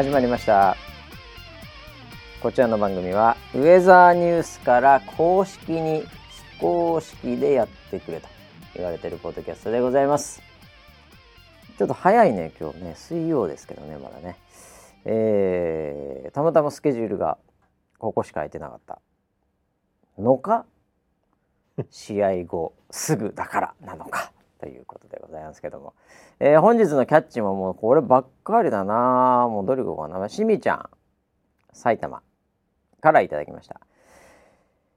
始まりました。こちらの番組はウェザーニュースから公式に非公式でやってくれと言われているポッドキャストでございます。ちょっと早いね今日ね。水曜ですけどねまだね。えー、たまたまスケジュールがここしか空いてなかった。のか？試合後すぐだからなのか？ということでございますけども、えー、本日のキャッチももうこればっかりだな。もうどれかな。しみちゃん埼玉からいただきました。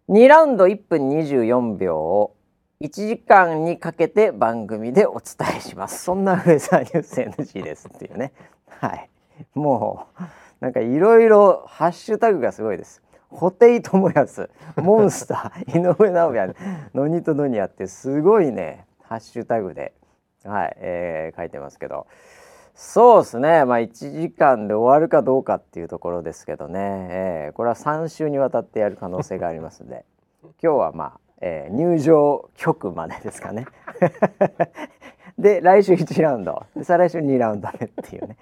2ラウンド1分24秒を1時間にかけて番組でお伝えします。そんなウェザーニュース NG ですっていうね。はい。もうなんかいろいろハッシュタグがすごいです。布袋寅泰モンスター井上尚弥ノニとノニアってすごいね。ハッシュタグで、はいえー、書いてますけど。そうですね。まあ1時間で終わるかどうかっていうところですけどね、えー、これは3週にわたってやる可能性がありますので。今日はまあ、えー、入場曲までですかね。で来週1ラウンド。再来週2ラウンド目っていうね。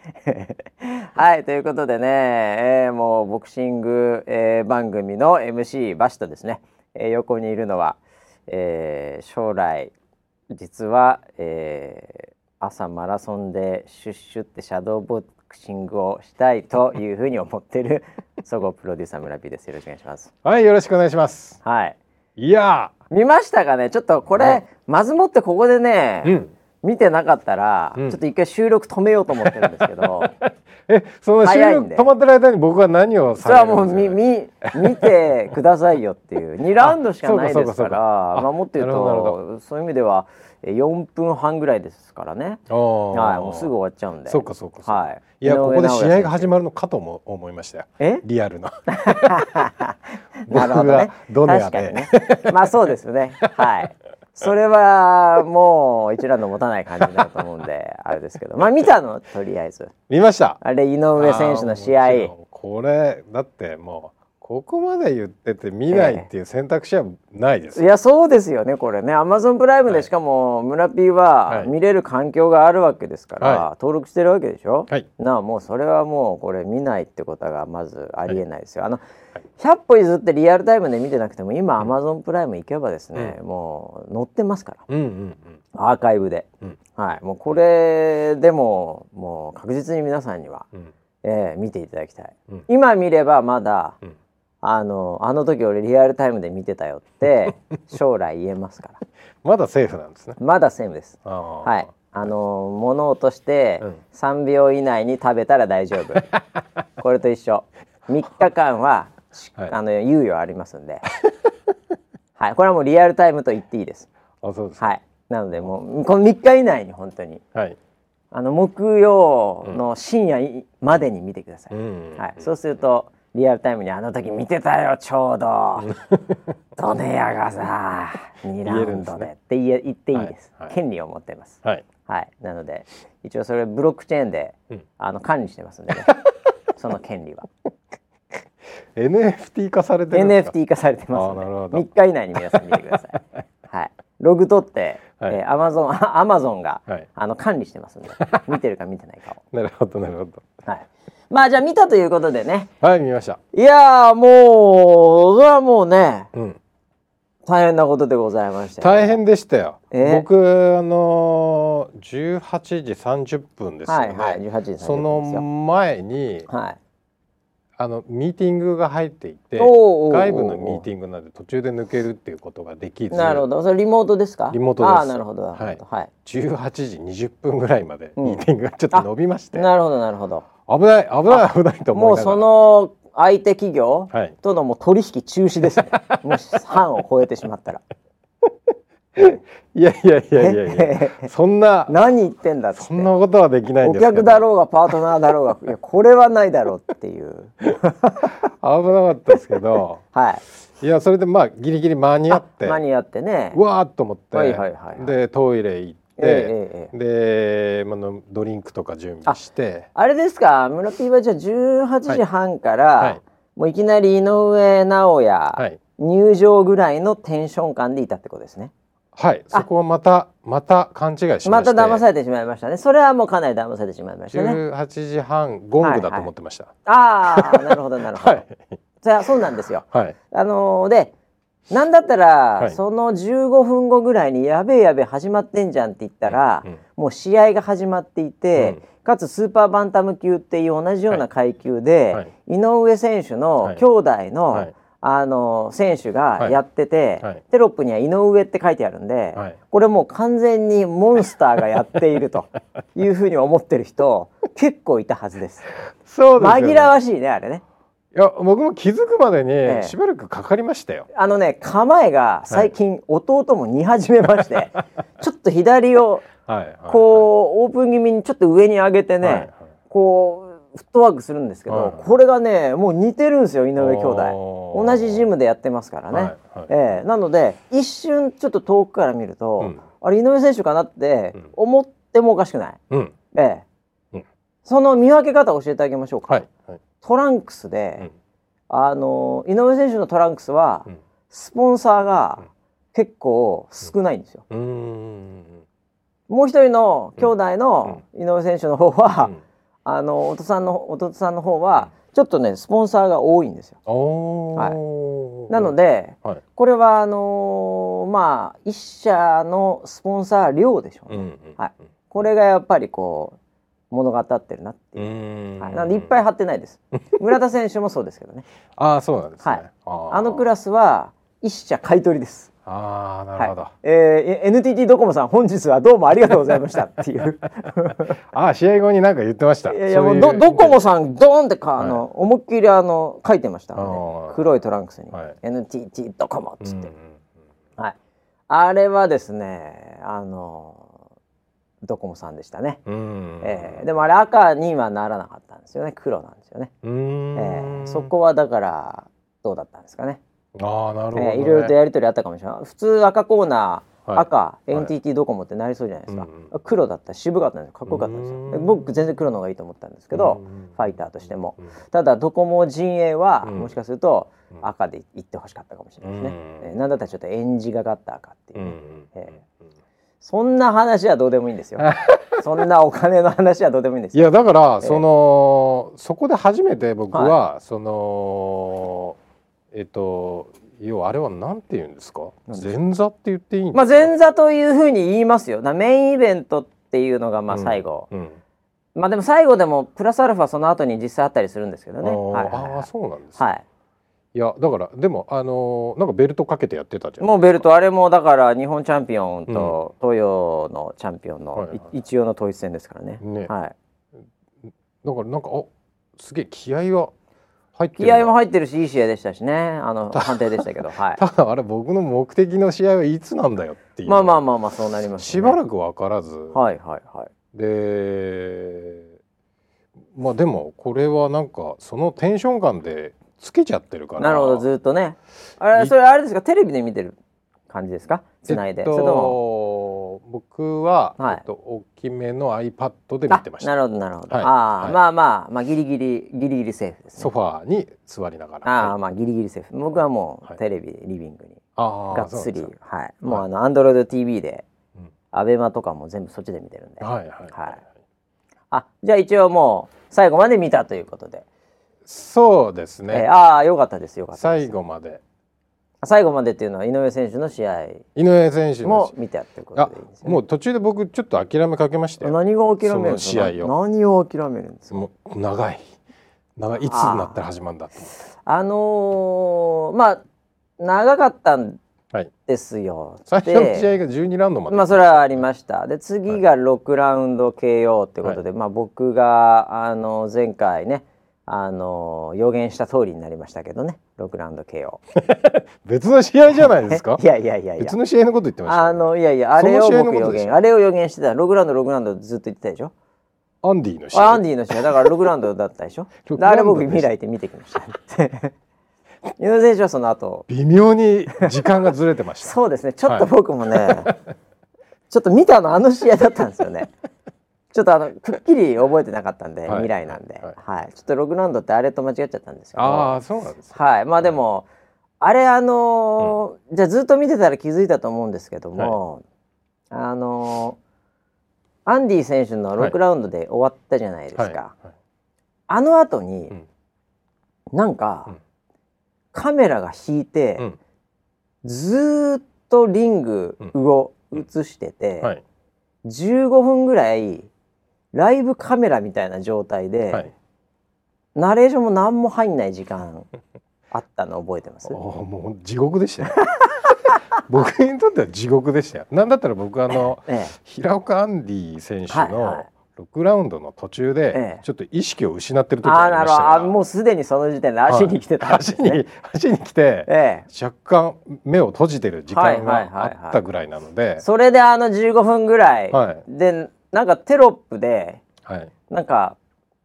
はいということでね、えー、もうボクシング、えー、番組の MC バシとですね、えー、横にいるのは、えー、将来実は、えー、朝マラソンでシュッシュってシャドーボクシングをしたいというふうに思っている 総合プロデューサー村 P です。よろしくお願いします。はいよろしくお願いします。はい。いや見ましたかね？ちょっとこれ、まずもってここでね。うん見てなかったら、うん、ちょっと一回収録止めようと思ってるんですけど。えその収録止まってる間に僕は何をされるんですか？それはもうみみ見てくださいよっていう。2ラウンドしかないですからまあもっと言うとそういう意味では4分半ぐらいですからね。はいもうすぐ終わっちゃうんで。そうかそうかはい。いやここで試合が始まるのかとも思いましたよ。え？リアルな。なるほどね。どね確かにね。まあそうですよね。はいそれはもう一覧の持たない感じになると思うんで あれですけど。まあ見たのとりあえず。見ました。あれ井上選手の試合。これだってもうここまで言ってて見ないっていう選択肢はないです、えー、いやそうですよねこれね。アマゾンプライムでしかも村 P は見れる環境があるわけですから、はい、登録してるわけでしょ、はい、なあもうそれはもうこれ見ないってことがまずありえないですよ、はい、あの100歩譲ってリアルタイムで見てなくても今アマゾンプライム行けばですね、うん、もう載ってますから、うんうんうん、アーカイブで、うん、はい。もうこれでももう確実に皆さんには、うん、えー、見ていただきたい、今見ればまだ、あのあの時俺リアルタイムで見てたよって 将来言えますから。まだセーフなんですね。まだセーフです。はい。あの物を落として3秒以内に食べたら大丈夫、これと一緒。3日間は、はい、あの猶予ありますんで。はい。これはもうリアルタイムと言っていいです。あそうですはい。なのでもうこの3日以内に本当に、はい、あの木曜の深夜までに見てください、うん、はい、そうするとリアルタイムにあの時見てたよちょうど。ドネアがさ2ラウンドで。って言え言っていいです、はい。はい、権利を持ってます、はい、はい、なので一応それブロックチェーンで、うん、あの管理してますんでね。その権利は NFT 化されてる NFT 化されてますので、3日以内に皆さん見てくださいはい。ログ取って、はい、えー、アマゾンアマゾンが、はい、あの管理してますんで。見てるか見てないかを。なるほどなるほど。はい。まあじゃあ見たということでね。はい見ました。いやもうそれはもうね、うん、大変なことでございました大変でしたよ、僕あのー、18時30分ですよね、はいはい、18時その前に、はい、あのミーティングが入っていて外部のミーティングなんで途中で抜けるっていうことができずなるほど。それリモートですか？リモートです。あなるほどはい、はい、18時20分ぐらいまでミーティングがちょっと伸びまして、うん、なるほどなるほど。危ない危ない危ないと思いもうその相手企業とのもう取引中止ですね、もし半を超えてしまったら いやいやいやいやいや。そんな。何言ってんだそんなことはできないんですお客だろうがパートナーだろうがいやこれはないだろうっていう。危なかったですけど。はい。いやそれでまあギリギリ間に合って。間に合ってね。うわーっと思って、はいはいはい、でトイレ行って、えー、で、まあ、ドリンクとか準備して。あれですか？村 P はじゃあ18時半から、はい。はい、もういきなり井上尚弥、はい、入場ぐらいのテンション感でいたってことですねはい。そこはまたまた勘違いしまして。また騙されてしまいましたね。それはもうかなり騙されてしまいましたね。18時半ゴングだと思ってました、はい。はい、ああなるほどなるほど、はい、じゃそうなんですよ、はい、あのー、でなんだったら、はい、その15分後ぐらいにやべえやべえ始まってんじゃんって言ったら、うんうん、もう試合が始まっていて、うん。かつスーパーバンタム級っていう同じような階級で、はい、井上選手の兄弟の、はい、あの選手がやってて、はい、テロップには井上って書いてあるんで、これもう完全にモンスターがやっていると いうふうに思ってる人結構いたはずです。そうです、ね、紛らわしいねあれね。いや僕も気づくまでにしばらくかかりましたよ。ええ、あのね構えが最近、弟も似始めまして、ちょっと左をこうオープン気味にちょっと上に上げてね、こうフットワークするんですけど、これがねもう似てるんですよ井上兄弟。同じジムでやってますからね、ええ。なので一瞬ちょっと遠くから見ると、あれ井上選手かなって思ってもおかしくない、ええ。その見分け方を教えてあげましょうか、トランクスで、あの井上選手のトランクスは、スポンサーが結構少ないんですよ。もう一人の兄弟の井上選手の方は、うん、あの弟さんの弟さんの方はちょっとねスポンサーが多いんですよ。はい、なので、はい、これはあのー、まあ一社のスポンサー量でしょうね。うんうん、はい、これがやっぱりこう物語ってるなっていう。はい、なのでいっぱい貼ってないです。村田選手もそうですけどね。ああそうなんですね。はい、あのクラスは一社買い取りです。ああなるほど、はい、えー、NTT ドコモさん本日はどうもありがとうございました。っていう。ああ試合後になんか言ってました。いやいやもうドドコモさんドーンってか、はい、あの思いっきりあの書いてました。ので黒いトランクスに、はい、NTT ドコモっつって、うんうん、はい。あれはですねあのドコモさんでしたね、えー、でもあれ赤にはならなかったんですよね。黒なんですよね、えー、そこはだからどうだったんですかねあなるほど、ね、えー、いろいろとやり取りあったかもしれない普通赤コーナー、はい、赤 NTT ドコモってなりそうじゃないですか、うん、黒だった渋かったんですかっこよかったんですよ。僕全然黒の方がいいと思ったんですけどファイターとしても。ただドコモ陣営はもしかすると赤でいってほしかったかもしれないですね、えー、なんだったらちょっとエンジがかった赤っていうね、えー、そんな話はどうでもいいんですよ。そんなお金の話はどうでもいいんですいやだから、えー、そのそこで初めて僕は、はい、そのえっと要はあれはなんて言うんですか？前座って言っていいんですか、まあ、前座というふうに言いますよ。メインイベントっていうのがまあ最後、うん。うん、まあでも最後でもプラスアルファその後に実際あったりするんですけどね。あ、はいはい、あそうなんです、はい。いやだからでもあのー、なんかベルトかけてやってたじゃん。もうベルトあれもだから日本チャンピオンと東洋のチャンピオンの、はいはい、一応の統一戦ですからね。ね、はい、だからなんかあすげえ気合は気合も入ってるしいい試合でしたしね。あの判定でしたけど、はい、ただあれ僕の目的の試合はいつなんだよっていう。まあまあまあまあそうなります、ね、しばらく分からず。はいはいはい。でまあでもこれはなんかそのテンション感でつけちゃってるから。なるほどずっとね。あれそれあれですか？テレビで見てる感じですか？つないで、えっと、それとも僕は、はい、えっと、大きめの iPad で見てました。なるほどなるほど、はい、ああ、はい、まあまあまあギリギリギリギリセーフです、ね、ソファーに座りながら。ああまあギリギリセーフ。僕はもうテレビ、リビングに。がっつりはい。もうあのアンドロイド TV で、うん、アベマとかも全部そっちで見てるんで。はいはい、はい、あじゃあ一応もう最後まで見たということで。そうですね、えー、ああよかったですよかった最後まで最後までっていうのは井上選手の試合。井上選手も見てやってることでいいんですよ、ね、もう途中で僕ちょっと諦めかけました何が諦めるんですか？試合を。何を諦めるんですか？もう長い。長い。いつになったら始まるんだと思って。あのー、まあ長かったんですよ、はい、最初の試合が12ラウンドまで。まあそれはありました。で次が6ラウンド KO ってことで、はい、まあ僕があの前回ねあの予言した通りになりましたけどね6ラウンド KO 別の試合じゃないですか？いやいやいやいや。別の試合のこと言ってました、ね、あのいやいやあれを僕予言あれを予言してた6ラウンド6ラウンドずっと言ってたでしょ？アンディの試合。アンディの試合。だから6ラウンドだったでしょ？あれ僕未来って見てきました。井上選手はその後。微妙に時間がずれてました。そうですね。ちょっと僕もね、はい、ちょっと見たのあの試合だったんですよねちょっとあのくっきり覚えてなかったんで、はい、未来なんで、はい、はい、ちょっとログラウンドってあれと間違っちゃったんですけど。ああそうなんです、はい。まあでも、あれあのーうん、じゃあずっと見てたら気づいたと思うんですけども、はい、あのー、アンディ選手の6ラウンドで終わったじゃないですか。あの後に、うん、なんか、うん、カメラが引いて、ずっとリングを映してて、はい、15分ぐらいライブカメラみたいな状態で、ナレーションも何も入んない時間 あったの覚えてます？あもう地獄でしたよ。僕にとっては地獄でしたよ。なんだったら僕あの、ええ、平岡アンディ選手の6ラウンドの途中でちょっと意識を失ってる時ありましたあもうすでにその時点で足に来てた、ねはい、足に足に来て、ええ、若干目を閉じてる時間があったぐらいなので、それであの15分ぐらい、はい、でなんかテロップで、はい、なんか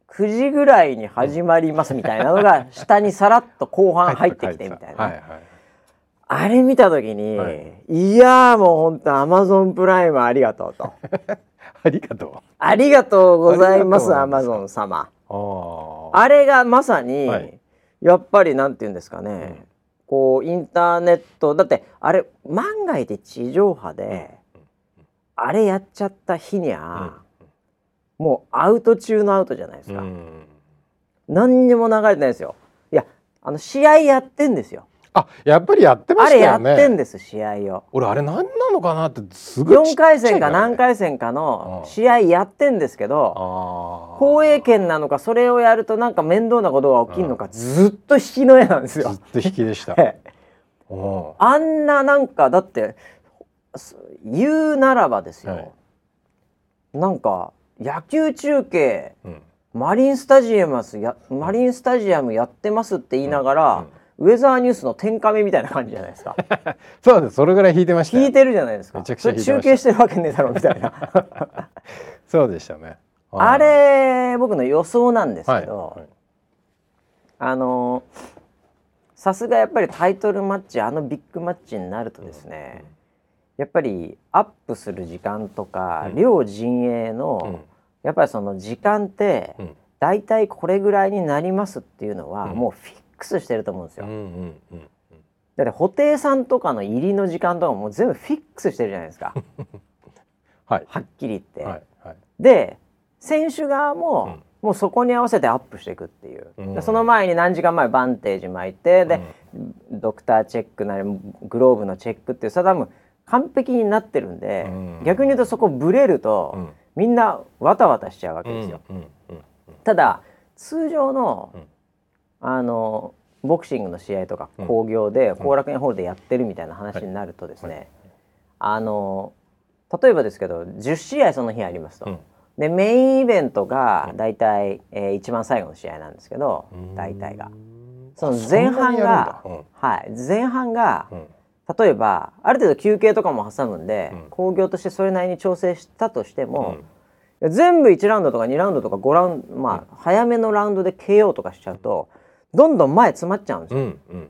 9時ぐらいに始まりますみたいなのが 下にさらっと後半入ってきてみたいな。はいはい、あれ見た時に、はい、いやもう本当アマゾンプライムありがとうと。ありがとう。ありがとうございますアマゾン様。あれがまさに、はい、やっぱりなんて言うんですかね、うん、こうインターネットだってあれ万が一地上波で、うん、あれやっちゃった日にゃ、うんもうアウト中のアウトじゃないですか。何にも流れてないですよ。いや、あの試合やってんですよ。あ、やっぱりやってましたよね。あれやってんです試合を。俺あれ何なのかなってすごい、4回戦か何回戦かの試合やってんですけど、放映権なのかそれをやるとなんか面倒なことが起きるのか、ずっと引きの絵なんですよ。ずっと引きでした。あんななんかだって言うならばですよ。はい、なんか野球中継、うん、マリンスタジアムやマリンスタジアムやってますって言いながら、ウェザーニュースの天下目みたいな感じじゃないですか。そうです。それぐらい引いてました。引いてるじゃないですか。中継してるわけねえだろみたいな。そうでしたね。あれ僕の予想なんですけど、はいはい、あのさすがやっぱりタイトルマッチあのビッグマッチになるとですね、うんやっぱりアップする時間とか、うん、両陣営の、うん、やっぱりその時間って、うん、大体これぐらいになりますっていうのは、もうフィックスしてると思うんですよ。だって布袋さんとかの入りの時間とかも全部フィックスしてるじゃないですか。はい、はっきり言って。はいはい、で選手側も、もうそこに合わせてアップしていくっていう、うん、その前に何時間前バンテージ巻いてで、うん、ドクターチェックなりグローブのチェックっていうそれ多分完璧になってるんで、うん、逆に言うとそこブレると、うん、みんなわたわたしちゃうわけですよ。ただ通常の、あのボクシングの試合とか興行で後楽園ホールでやってるみたいな話になるとですね、はい。はい、あの例えばですけど10試合その日ありますと。でメインイベントが大体、えー、一番最後の試合なんですけど大体が。その前半が、はい、前半が、例えばある程度休憩とかも挟むんで、うん、興行としてそれなりに調整したとしても、うん、全部1ラウンドとか2ラウンドとか5ラウンドまあ、早めのラウンドで KO とかしちゃうとどんどん前詰まっちゃうんですよ。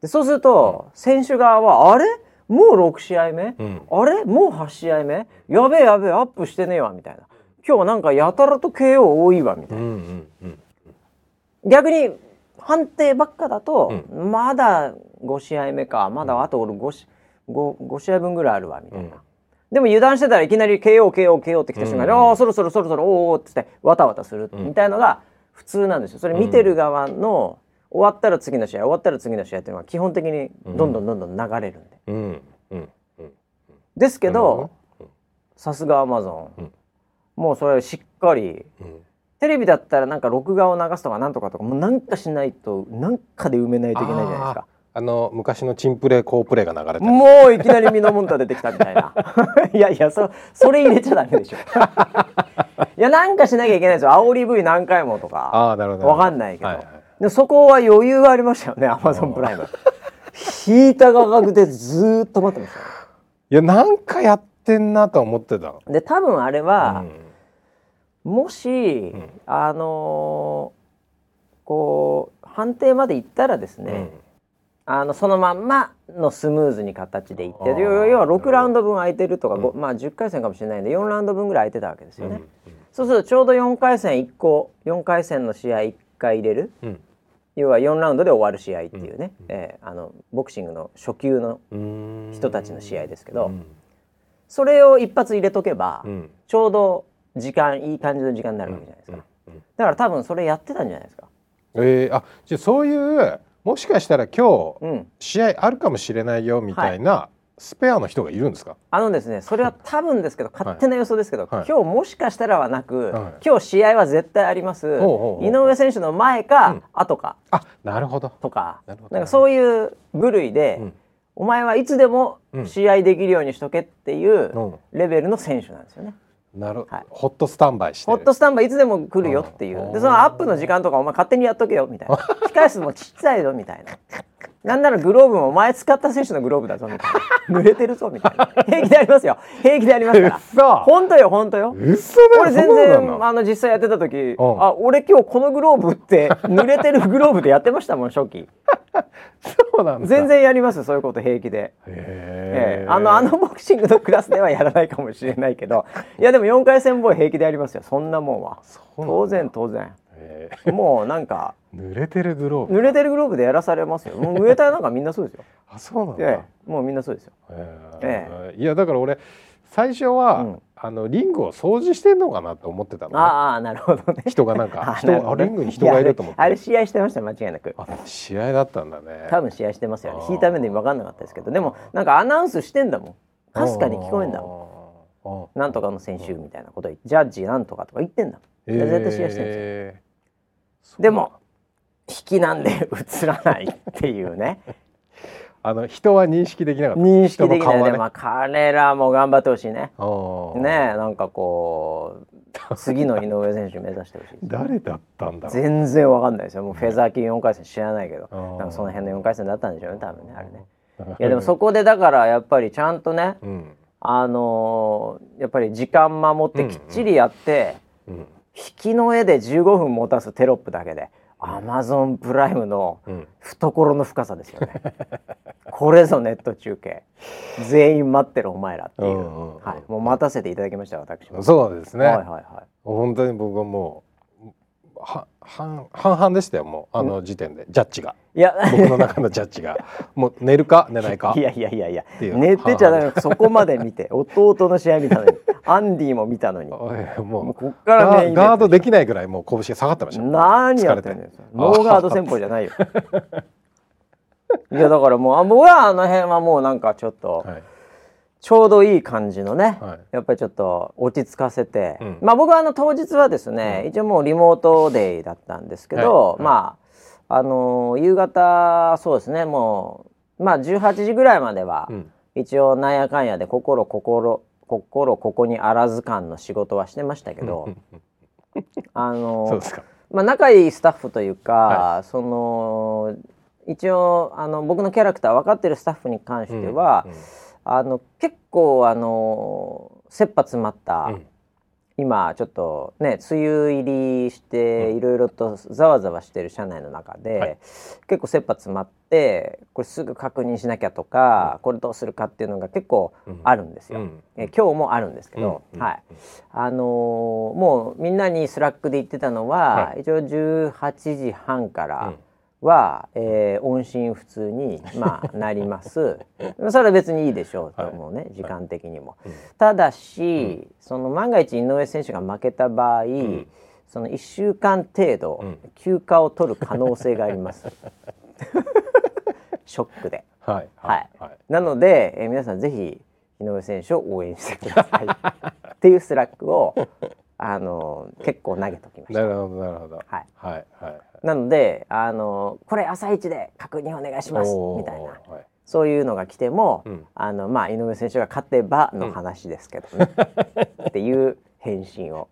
でそうすると選手側はあれ？もう6試合目、あれ？もう8試合目？やべえやべえアップしてねえわみたいな。今日なんかやたらと KO 多いわみたいな。逆に判定ばっかだと、うん、まだ5試合目か。まだあと俺 5, 5, 5試合分ぐらいあるわみたいな、うん、でも油断してたらいきなり KOKOKO KO ってきた瞬間に、うん、ああそろそろそろそろおおっつってわたわたするみたいのが普通なんですよ。それ見てる側の終わったら次の試合終わったら次の試合っていうのは基本的にどんどんどんどん流れるんで、ですけどさすがアマゾン、もうそれしっかり、テレビだったらなんか録画を流すとかなんとかとかもうなんかしないとなんかで埋めないといけないじゃないですか。あの昔のチンプレー好プレーが流れてもういきなりミノモンタ出てきたみたいな。いやいやそそれ入れちゃダメでしょ。いやなんかしなきゃいけないですよ煽り V 何回もとか。あなるほど。わかんないけど、はいはい、でそこは余裕がありましたよねアマゾンプライム。引いた価格でずっと待ってました、いやなんかやってんなと思ってた。で多分あれは、うん。もし、うん、あのー、こう判定までいったらですね、うん、あのそのまんまのスムーズに形でいって要は6ラウンド分空いてるとか、うん、まあ10回戦かもしれないんで4ラウンド分ぐらい空いてたわけですよね。そうするとちょうど4回戦1個4回戦の試合1回入れる、要は4ラウンドで終わる試合っていうね、うん、えー、あのボクシングの初級の人たちの試合ですけど、それを一発入れとけば、ちょうど時間いい感じの時間になるわけじゃないですか、だから多分それやってたんじゃないですか。えー、あじゃそういうもしかしたら今日、試合あるかもしれないよみたいな、はい。スペアの人がいるんですか？あのですねそれは多分ですけど、勝手な予想ですけど、はい、今日もしかしたらはなく、はい、今日試合は絶対あります、井上選手の前か、うん、後か。あなるほど。とか。なんかそういう部類で、うん、お前はいつでも試合できるようにしとけっていうレベルの選手なんですよね。なる、はい、ホットスタンバイして。ホットスタンバイいつでも来るよっていう。でそのアップの時間とかお前勝手にやっとけよみたいな。控室もちっちゃいぞみたいななんならグローブも前使った選手のグローブだぞみたいな。濡れてるぞみたいな。平気でありますよ。平気でありますから。本当よ本当よ。これ全然あの実際やってた時、うん、あ俺今日このグローブって濡れてるグローブでやってましたもん初期。そうなん全然やりますそういうこと平気で。えー、あのあのボクシングのクラスではやらないかもしれないけど。いやでも4回戦ボーイ平気でやりますよ。そんなもんは。当然当然 もうなんか濡れてるグローブ濡れてるグローブでやらされますよ。もう上体なんかみんなそうですよ。あそうなんだ、ええ、もうみんなそうですよ、ええ、いやだから俺最初は、うん、あのリングを掃除してんのかなと思ってたの、ね、ああなるほどね。人がなんか 人あリングに人がいると思って。あれ試合してました間違いなく。試合だったんだね。多分試合してますよね。引いた目で分かんなかったですけど。でもなんかアナウンスしてんだもん。かすかに聞こえんだもん。なんとかの選手みたいなことジャッジなんとかとか言ってんだもん、えー、絶対試合してるんですよでも引きなんで 映らないっていうね。あの人は認識できなかった。認識できない、ね、まあ彼らも頑張ってほしいね。ねなんかこう次の井上選手目指してほしい誰だったんだ全然わかんないですよ。もうフェザー級4回戦知らないけど。なんかその辺の4回戦だったんでしょうね多分ねあれね。いやでもそこでだからやっぱりちゃんとね、うん、あのー、やっぱり時間守ってきっちりやって、うん。うん引きの絵で15分持たすテロップだけでアマゾンプライムの懐の深さですよね、うん、これぞネット中継。全員待ってるお前らっていう、うんうん、はい、もう待たせていただきました私も。そうですね。はいはいはい。本当に僕はもうは半半々でしたよもうあの時点で、ジャッジが。いや。僕の中のジャッジが。もう 寝るか寝ないか。いやいやいやいや。寝てちゃダメそこまで見て。弟の試合見たのにアンディも見たのに。もうこっからねガードできないぐらいもう拳が下がってました何やってんですノーガード戦法じゃないよ。いやだからもうあ僕はあの辺はもうなんかちょっと、はい。ちょうどいい感じのね、はい、やっぱりちょっと落ち着かせて、うん、まあ僕はあの当日はですね、うん、一応もうリモートデイだったんですけど、はい、まああのー、夕方そうですねもうまあ18時ぐらいまでは、うん、一応なんやかんやで心心心ここにあらず感の仕事はしてましたけどあのー、まあ仲いいスタッフというか、はい、その一応あの僕のキャラクター分かってるスタッフに関しては、うん。あの結構あの切羽詰まった、うん、今ちょっとね梅雨入りしていろいろとざわざわしてる社内の中で、はい、結構切羽詰まってこれすぐ確認しなきゃとか、うん、これどうするかっていうのが結構あるんですよ。うん、え今日もあるんですけど、はい。あのー、もうみんなに Slack で言ってたのは、はい、一応18時半から、は、えー、音信不通に、まあ、なります それは別にいいでしょうと思うね、はい、時間的にも。はい、ただし、うん、その万が一井上選手が負けた場合、うん、その1週間程度、休暇を取る可能性があります。ショックで。はい、はい、はい、なので、えー、皆さんぜひ井上選手を応援してください っていう Slack をあの結構投げときました。なるほどなるほど。はいはいはい。なのであのこれ朝一で確認お願いしますみたいな、はい、そういうのが来ても、うん、あのまあ井上選手が勝てばの話ですけどね、うん、っていう返信を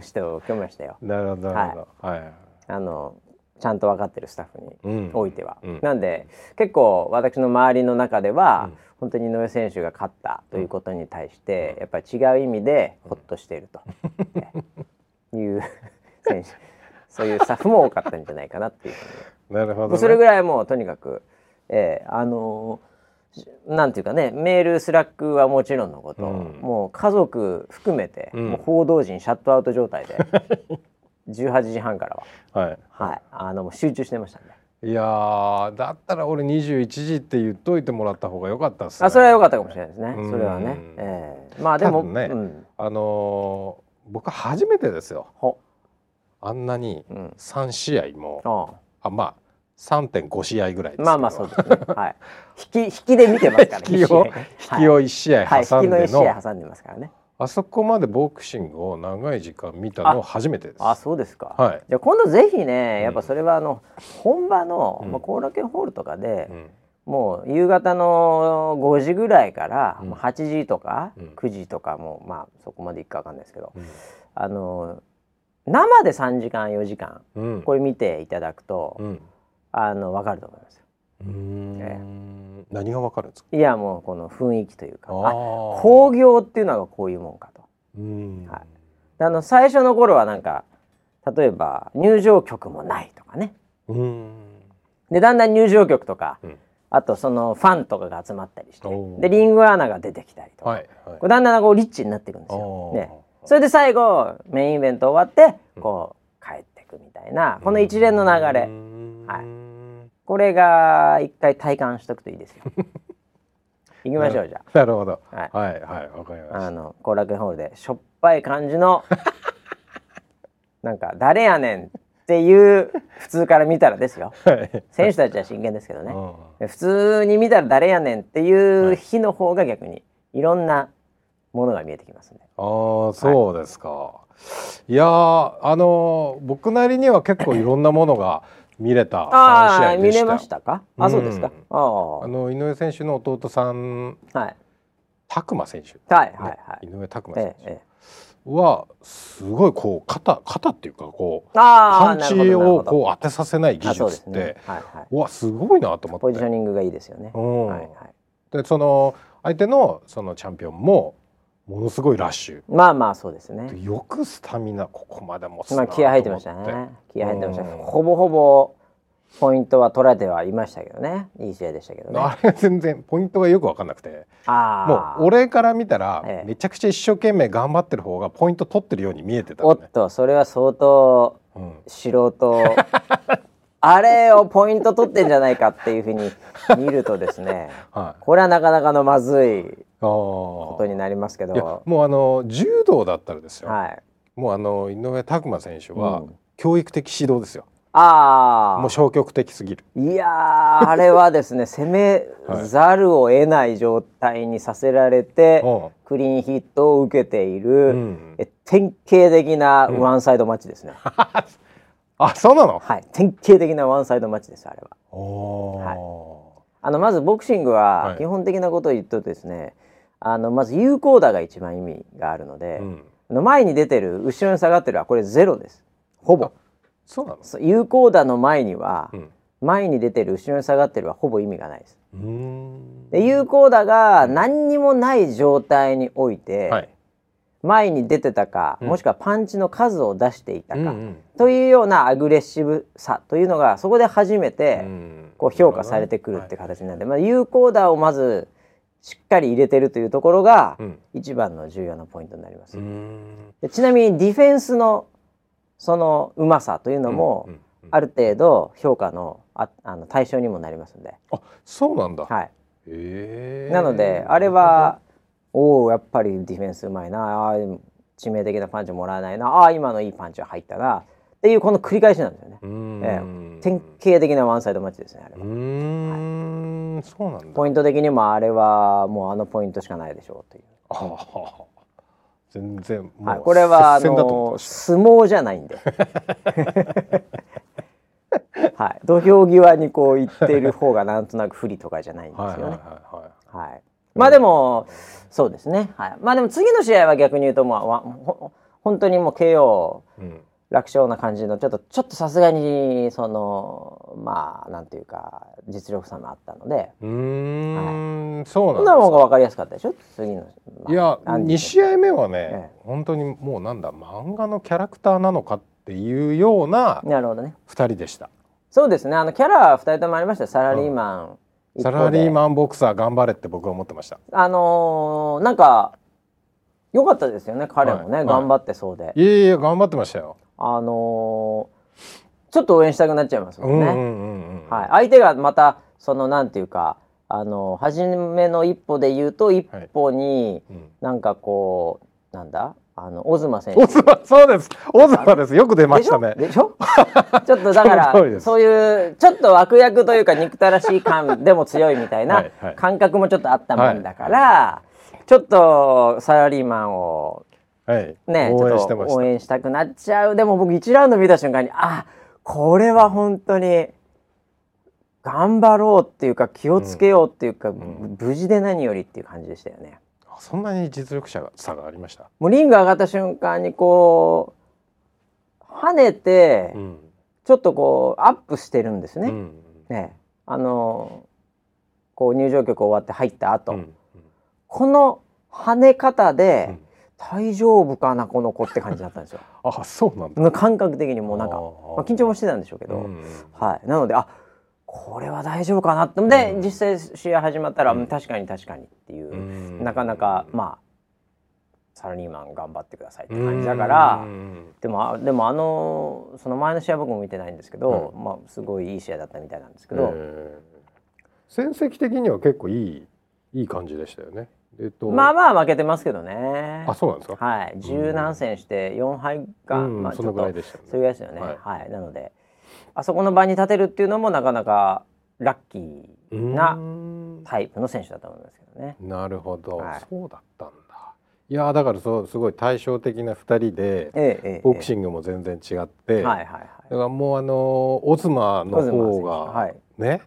しておきましたよ。なるほどなるほど。はい。はい、あのちゃんと分かってるスタッフにおいては、うん、なんで結構私の周りの中では、うん、本当に井上選手が勝ったということに対して、やっぱり違う意味でほっとしていると、いう選手そういうスタッフも多かったんじゃないかなっていう なるほど、ね、それぐらいもうとにかく、えー、あのー、なんていうかねメール Slack はもちろんのこと、うん、もう家族含めて、うん、もう報道陣シャットアウト状態で 18時半からは、はい、はい、あの集中してましたね。いやだったら俺21時って言っといてもらった方が良かったっすね。あそれは良かったかもしれないですね。それはね。ええー、まあでもね、うん、あのー、僕初めてですよ。あんなに3試合も、うん、あまあ3.5試合ぐらいまあまあそうですね。はい。引き引きで見てますからね。引きを引きを1試合挟んでの、はい、引きの1試合挟んでますからね。あそこまでボクシングを長い時間見たの初めてです。あそうですか。はい。じゃ今度ぜひね、やっぱそれはあの、本場の、まあ後楽園ホールとかで、もう夕方の5時ぐらいから、う8時とか、9時とかもまあそこまでいくかわかんないですけど、あの生で3時間4時間、これ見ていただくと、あの分かると思いますよ。うん、えー、何が分かるんですか？いやもうこの雰囲気というかあ工業っていうのがこういうもんかと。うん。はい、あの最初の頃はなんか例えば入場曲もないとかね。うん。でだんだん入場曲とか、うん、あとそのファンとかが集まったりしてでリングアナが出てきたりとか、はいはい、だんだんこうリッチになっていくんですよ。ね、それで最後メインイベント終わってこう帰っていくみたいなこの一連の流れ。はいこれが一回体感しとくといいですよ。行きましょうじゃあ。なるほど。はいはいはいわかりました。あの後楽園ホールでしょっぱい感じの なんか誰やねんっていう普通から見たらですよ。はい、選手たちは真剣ですけどね。普通に見たら誰やねんっていう日の方が逆にいろんなものが見えてきますね。ああそうですか。はい、いやあの僕なりには結構いろんなものが見れた3試合見れましたか？あ、そうですか。あの井上選手の弟さん、はい、拓磨選手、はいはいはい、井上拓磨選手、はすごいこう肩肩っていうかこうパンチをこう当てさせない技術って、ね。はいはい、わすごいなと思って。ポジショニングがいいですよね。はいはい、でその相手のそのチャンピオンもものすごいラッシュ。まあまあそうですね。よくスタミナここまで持つな気合入ってましたね。気合入ってました、ほぼほぼポイントは取られてはいましたけどね。いい試合でしたけどね。あれ全然ポイントがよく分かんなくて。もう俺から見たら、ええ、めちゃくちゃ一生懸命頑張ってる方がポイント取ってるように見えてた、ね、おっとそれは相当、うん、素人 あれをポイント取ってんじゃないかっていうふうに見るとですね、はい、これはなかなかのまずいことになりますけど。もうあの柔道だったらですよ、はい、もうあの井上拓磨選手は、教育的指導ですよ。ああもう消極的すぎる。いやあれはですね 攻めざるを得ない状態にさせられて、はい、クリーンヒットを受けている、うん、え典型的なワンサイドマッチですね、うん、あそうなの？はい。典型的なワンサイドマッチですあれは。はい、あのまずボクシングは基本的なことを言うとですね、はい、あのまず有効打が一番意味があるので、うん、前に出てる後ろに下がってるはこれゼロです。ほぼ。そうなの？有効打の前には、うん、前に出てる後ろに下がってるはほぼ意味がないです。で有効打が何にもない状態において、はい、前に出てたか、うん、もしくはパンチの数を出していたか、うんうん、というようなアグレッシブさというのがそこで初めてこう評価されてくるって形なんで、はい、まあ、有効打をまずしっかり入れてるというところが一番の重要なポイントになります。でちなみにディフェンスのそのうまさというのも、ある程度評価のああの対象にもなりますので。あそうなんだ。はい。へなのであれはおおやっぱりディフェンスうまいな。あ致命的なパンチもらえないな。あ今のいいパンチは入ったな。っていうこの繰り返しなんですよね、えー、典型的なワンサイドマッチですねあれは。うん。はい、そうなんだ。ポイント的にもあれはもうあのポイントしかないでしょうという。あ 全然はい、これはあの相撲じゃないんで。はい。土俵際にこう行ってる方がなんとなく不利とかじゃないんですよね。はいまあでも、そうですね。はい。まあでも次の試合は逆に言うとまあほ本当にもう KO、うん。楽勝な感じのちょっとちょっとさすがにそのまあなんていうか実力差もあったので。うん、はい、そうなんな方が分かりやすかったでしょ？次の、まあ、いや2試合目はね、ええ、本当にもうなんだ漫画のキャラクターなのかっていうようななるほどね。2人でした。そうですね。あのキャラ2人ともありました。サラリーマン、うん、サラリーマンボクサー頑張れって僕は思ってました。あのー、なんか良かったですよね彼もね、はい、頑張ってそうで。い。やいや頑張ってましたよ。あのー、ちょっと応援したくなっちゃいますもんね。はい、相手がまたそのなんていうかあの初めの一歩で言うと一歩に、はい。うん、なんかこうなんだ？あのオズマ選手。オズマそうです。オズマです。よく出ましたね。でしょ？ちょっとだから そういうちょっと悪役というか憎たらしい感でも強いみたいな感覚もちょっとあったもんだから、はい、ちょっとサラリーマンをね、はい、ちょっと応援したくなっちゃう。でも僕1ラウンド見た瞬間にあこれは本当に。頑張ろうっていうか気をつけようっていうか、うん、無事で何よりっていう感じでしたよね。そんなに実力者差がありました？もうリング上がった瞬間にこう跳ねて、うん、ちょっとこうアップしてるんですね。うん、ね。あのこう入場曲終わって入った後、うん、この跳ね方で、大丈夫かなこの子って感じだったんですよ。あそうなんだ。感覚的にもうなんかまあ、緊張もしてたんでしょうけど、はい、なのであこれは大丈夫かなって。で、うん、実際試合始まったら、うん、確かに確かにっていう、うん、なかなかまあサラリーマン頑張ってくださいって感じだから、でもでもあのその前の試合僕も見てないんですけど、まあすごいいい試合だったみたいなんですけど、戦績的には結構いいいい感じでしたよね。えっと、まあまあ負けてますけどね。あ、そうなんですか？はい、十何戦して四敗が、まあちょっとそのぐらいでしたね。そういうやつよね。はい、はい、なので。あそこの場に立てるっていうのもなかなかラッキーなタイプの選手だと思いますけどね。なるほど、はい、そうだったんだ。いやだからそうすごい対照的な2人で、ええ、ボクシングも全然違って、え、はいはいはい、だからもうあのオズマの方が、はい、ね、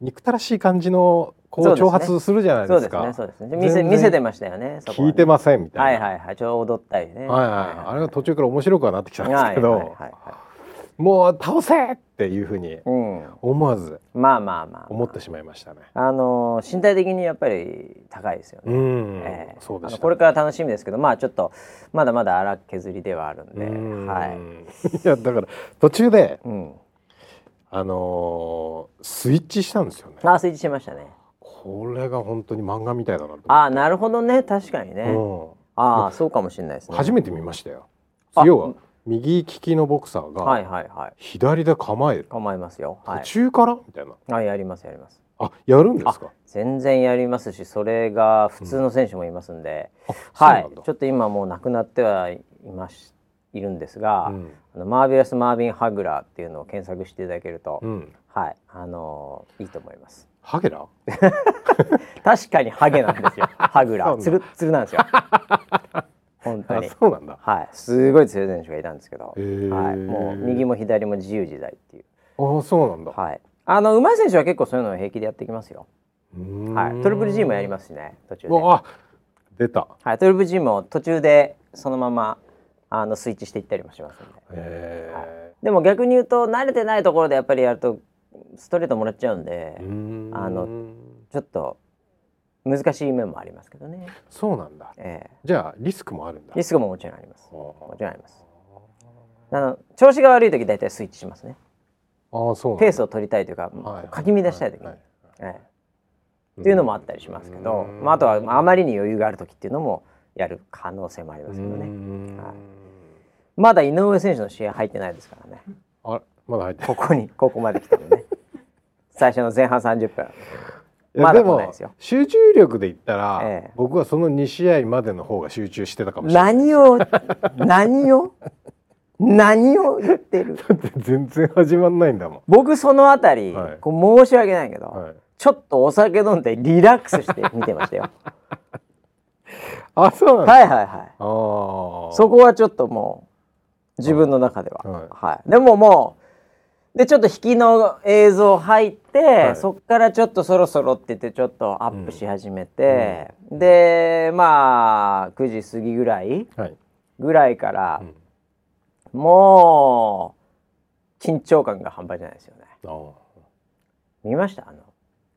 憎たらしい感じのこう挑発するじゃないですか。そうですね。見せ見せてましたよね。聞いてませんみたいな。はいはいはい。ちょうど踊ったりね。はいはい。あれが途中から面白くはなってきたんですけど。もう倒せっていうふうに思わず、まあまあまあ思ってしまいましたね。あの身体的にやっぱり高いですよね。えー、そうでこれから楽しみですけど、まあちょっとまだまだ荒削りではあるんで、んはい。いやだから途中で、うん、あのー、スイッチしたんですよね。あスイッチしましたね。これが本当に漫画みたいだなとあなるほどね確かにね。うん、ああそうかもしれないですね。初めて見ましたよ。要は右利きのボクサーが左で構える、構えますよ、途中から？みたいな。あやりますやります。あやるんですか？全然やりますしそれが普通の選手もいますんで、うん、はい。ちょっと今もうなくなってはいましいるんですが、うん、あのマーベラス・マービン・ハグラーっていうのを検索していただけると、うん、はい。あのー、いいと思います。ハゲラ 確かにハゲなんですよ。ハグラつるつるなんですよ本当に。そうなんだ。はい。すごい強い選手がいたんですけど、はい、もう右も左も自由自在っていう。あそうなんだ。はい。あの上手い選手は結構そういうのを平気でやってきますよ。はい。トリプル G もやりますしね途中で。あ出た。はい。トリプル G も途中でそのままあのスイッチしていったりもしますんで、はい、でも逆に言うと慣れてないところでやっぱりやるとストレートもらっちゃうんであのちょっと難しい面もありますけどね。そうなんだ。ええー、じゃあリスクもあるんだ。リスクももちろんあります。もちろんあります。あの調子が悪い時大体スイッチしますね。ああそう。ペースを取りたいというか、はい、かき乱したい時に、はいはい、ええー、っていうのもあったりしますけど、まああとはあまりに余裕がある時っていうのもやる可能性もありますけどね。はい、まだ井上選手の試合入ってないですからね。あまだ入ってここにここまで来たのね。最初の前半30分。まだ来ないですよ。集中力で言ったら、ええ、僕はその2試合までの方が集中してたかもしれない。何を何を？何を言ってる？だって全然始まんないんだもん。僕そのあたり、はい、こう申し訳ないけど、はい、ちょっとお酒飲んでリラックスして見てましたよ。あそうなんはいはいはい。あそこはちょっともう自分の中では、はい、はい、でももうでちょっと引きの映像入って、はい、そっからちょっとそろそろって言ってちょっとアップし始めて、うん、でまあ9時過ぎぐらい、はい、ぐらいから、うん、もう緊張感が半端じゃないですよね。見ました？あの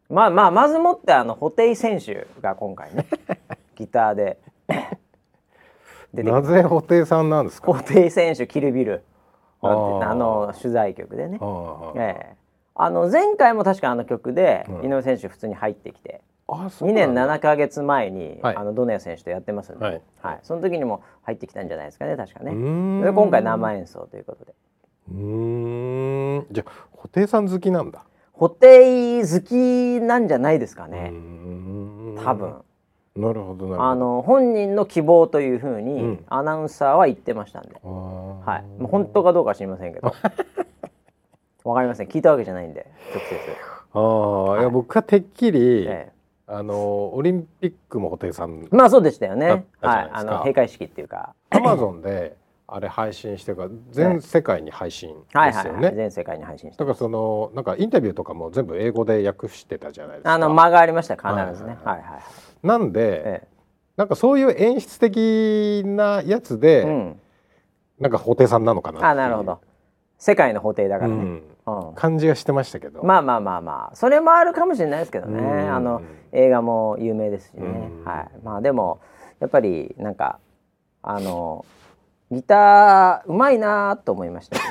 まあまあまずもってあの布袋選手が今回ね ギターでなぜ布袋さんなんですか？布袋選手キルビルあの取材局でね、ええ、あの前回も確かあの曲で井上選手普通に入ってきて、2年7か月前に、はい、あのドネア選手とやってますんで、はい、はい、その時にも入ってきたんじゃないですかね確かね。で今回生演奏ということで。うん。じゃあ布袋さん好きなんだ。布袋好きなんじゃないですかね。多分。なるほどあの本人の希望というふうにアナウンサーは言ってましたんで、うん、はい、もう本当かどうか知りませんけど。わかりません。聞いたわけじゃないんで直接。ああ、はい、いや僕はてっきり、ええ、あのオリンピックも布袋さんまあそうでしたよねはい。あの閉会式っていうか。アマゾンであれ配信してから全世界に配信ですよね、はいはいはい、全世界に配信してだからそのなんかインタビューとかも全部英語で訳してたじゃないですか。あの間がありました必ずね。はい。はい、はいはい、なんで、ええ、なんかそういう演出的なやつで、うん、なんか布袋さんなのかなあなるほど。世界の布袋だからね、うん。感じがしてましたけど。まあまあまあまあ。それもあるかもしれないですけどね。あの映画も有名ですしね。はい。まあでもやっぱりなんかあのギターうまいなと思いました、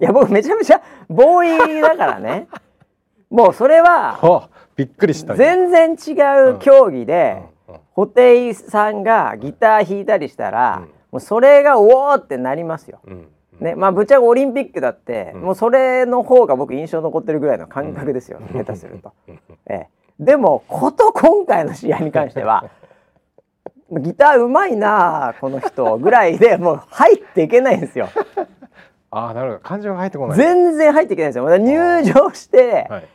いや僕めちゃめちゃボーイだからね。もうそれはびっくりした全然違う競技で、布袋さんがギター弾いたりしたら、もうそれがおおってなりますよ。うん。ねまあぶっちゃけオリンピックだって、うん、もうそれの方が僕印象残ってるぐらいの感覚ですよ、うん、下手すると。ええ、でもこと今回の試合に関してはギターうまいなこの人ぐらいでもう入っていけないんですよ。ああなるほど。感情が入ってこない。全然入っていけないんですよ。まだ入場して、はい、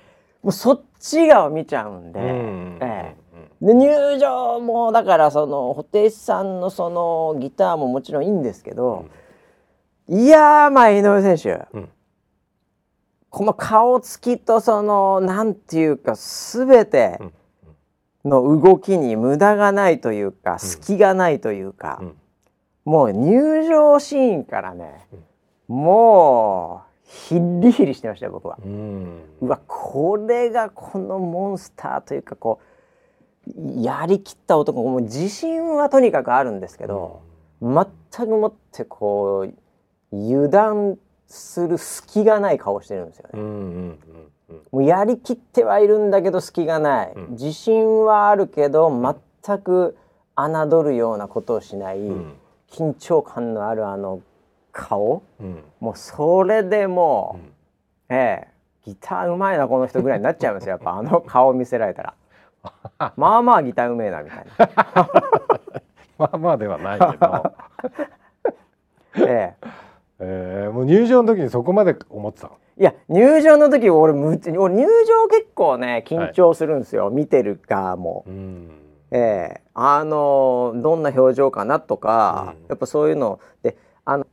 もうそっち側を見ちゃうんで。うん。ええで入場もだからその布袋さんのそのギターももちろんいいんですけど、いやー、まあ、井上選手、うん、この顔つきとそのなんていうか全ての動きに無駄がないというか、隙がないというか、うん、もう入場シーンからね、もうヒリヒリしてましたよ僕は。うわこれがこのモンスターというかこうやりきった男もう自信はとにかくあるんですけど、全くもってこう油断する隙がない顔してるんですよね。もうやりきってはいるんだけど隙がない、うん、自信はあるけど全く侮るようなことをしない、うん、緊張感のあるあの顔、うん、もうそれでもう、ええギターうまいなこの人ぐらいになっちゃいますよ。やっぱあの顔見せられたら まあまあギターうめえなみたいな。まあまあではないけど。ええ。えー、もう入場の時にそこまで思ってたいや入場の時俺む俺入場結構ね緊張するんですよ、はい、見てる側も。うん。えー、あのどんな表情かなとか、うん、やっぱそういうの。であの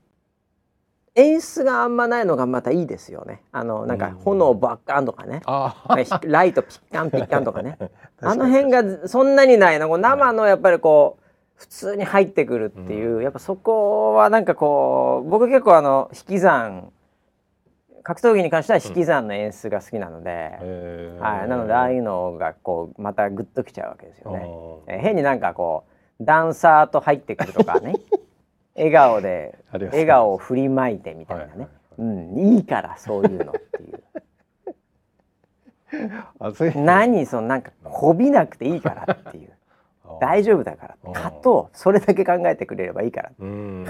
演出があんまないのがまたいいですよね。あのなんか炎バッカンとかね、うん、ライトピッカンピッカンとかね。あの辺がそんなにないの生のやっぱりこう普通に入ってくるっていう、うん、やっぱそこはなんかこう僕結構あの引き算格闘技に関しては引き算の演出が好きなので、うん、はい、なのでああいうのがこうまたグッときちゃうわけですよね。え変になんかこうダンサーと入ってくるとかね笑顔で笑顔を振りまいてみたいなね、はいはいはい、うん、いいからそういうのっていう。何そのなんかこびなくていいからっていう。大丈夫だから。かとそれだけ考えてくれればいいから。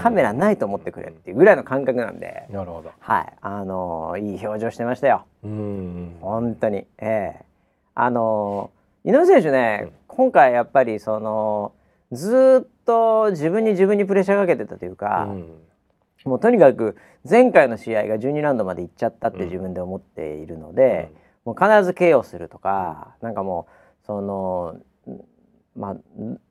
カメラないと思ってくれっていうぐらいの感覚なんで。なるほど。はい。あのー、いい表情してましたよ。本当に。ええ。ー、あのー、井上選手ね、今回やっぱりそのずっと自分に自分にプレッシャーかけてたというか、うもうとにかく前回の試合が12ラウンドまで行っちゃったって自分で思っているので、もう必ず KO するとかなんかもうそのまあ、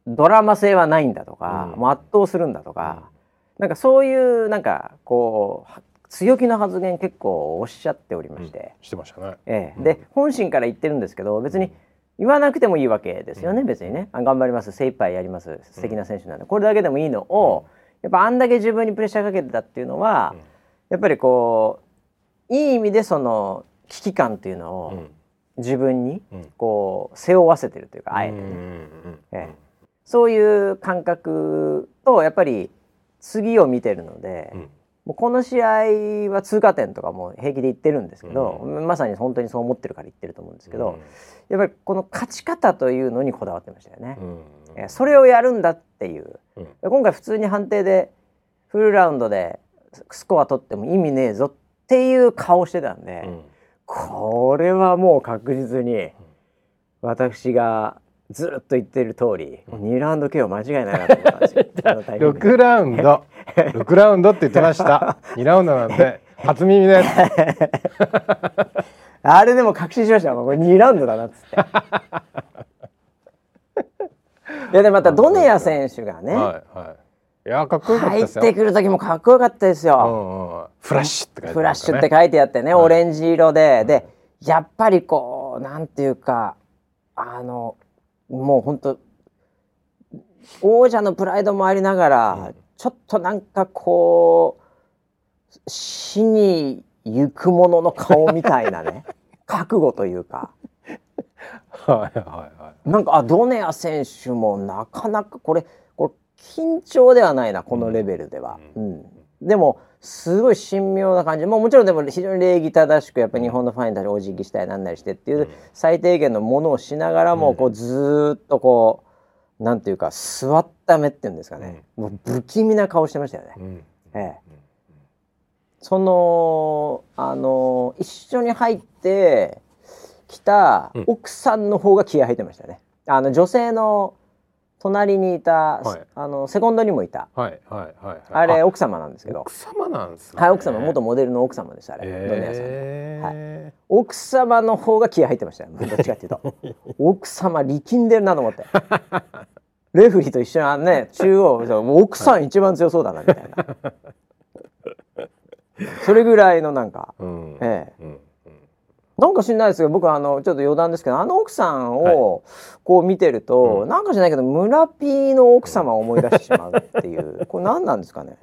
ドラマ性はないんだとか、うん、もう圧倒するんだとか、うん、なんかそういうなんかこう強気の発言結構おっしゃっておりまして、うん、してましたね、ええ、で本心から言ってるんですけど別に言わなくてもいいわけですよね、別にね。あ頑張ります。精一杯やります。素敵な選手なんで、これだけでもいいのを、やっぱあんだけ自分にプレッシャーかけてたっていうのは、やっぱりこういい意味でその危機感っていうのを、自分にこう背負わせてるというかあえてね、ええ、そういう感覚とやっぱり次を見てるので、もうこの試合は通過点とかも平気で言ってるんですけど、うん、まさに本当にそう思ってるから言ってると思うんですけど、うん、やっぱりこの勝ち方というのにこだわってましたよね。うん、えそれをやるんだっていう、今回普通に判定でフルラウンドでスコア取っても意味ねえぞっていう顔してたんで、これはもう確実に私がずっと言ってる通り、うん、2ラウンド KO 間違いないなと思ったんですよ 6ラウンド6ラウンドって言ってました。2ラウンドなんで初耳です あれでも確信しましたこれ2ラウンドだなっつって。いやでまたドネア選手がね、はいはい。いやかっこよかったですよ。入ってくる時もかっこよかったですよ、フラッシュって書いて、ね、フラッシュって書いてあってね、オレンジ色で、でやっぱりこうなんていうかあのもう本当王者のプライドもありながら、うん、ちょっとなんかこう死に行くものの顔みたいなね。覚悟というか。はいはいはい、なんかあドネア選手もなかなかこれこれ緊張ではないなこのレベルでは。うん、うんでもすごい神妙な感じ。ももちろんでも非常に礼儀正しくやっぱり日本のファンに対してお辞儀したりなんなりしてっていう最低限のものをしながらもこうずっとこうなんていうか座った目っていうんですかね、もう不気味な顔してましたよね。ええ、そのあの一緒に入ってきた奥さんの方が気合入ってましたね。あの女性の隣にいた、はい、あのセコンドにもいた、はいはいはい、あれ奥様なんですけど。奥様なんですね。はい奥様元モデルの奥様でしたあれ、えー、はい、奥様の方が気合入ってましたよ どっちかっていうと。奥様力んでるなと思って。レフリーと一緒にね中央奥さん一番強そうだなみたいな。それぐらいのなんか、うん、ええ、うんなんか知んないですけど僕はあのちょっと余談ですけどあの奥さんをこう見てると、はい、なんか知らないけど村ピーの奥様を思い出してしまうっていう。これ何なんですかね？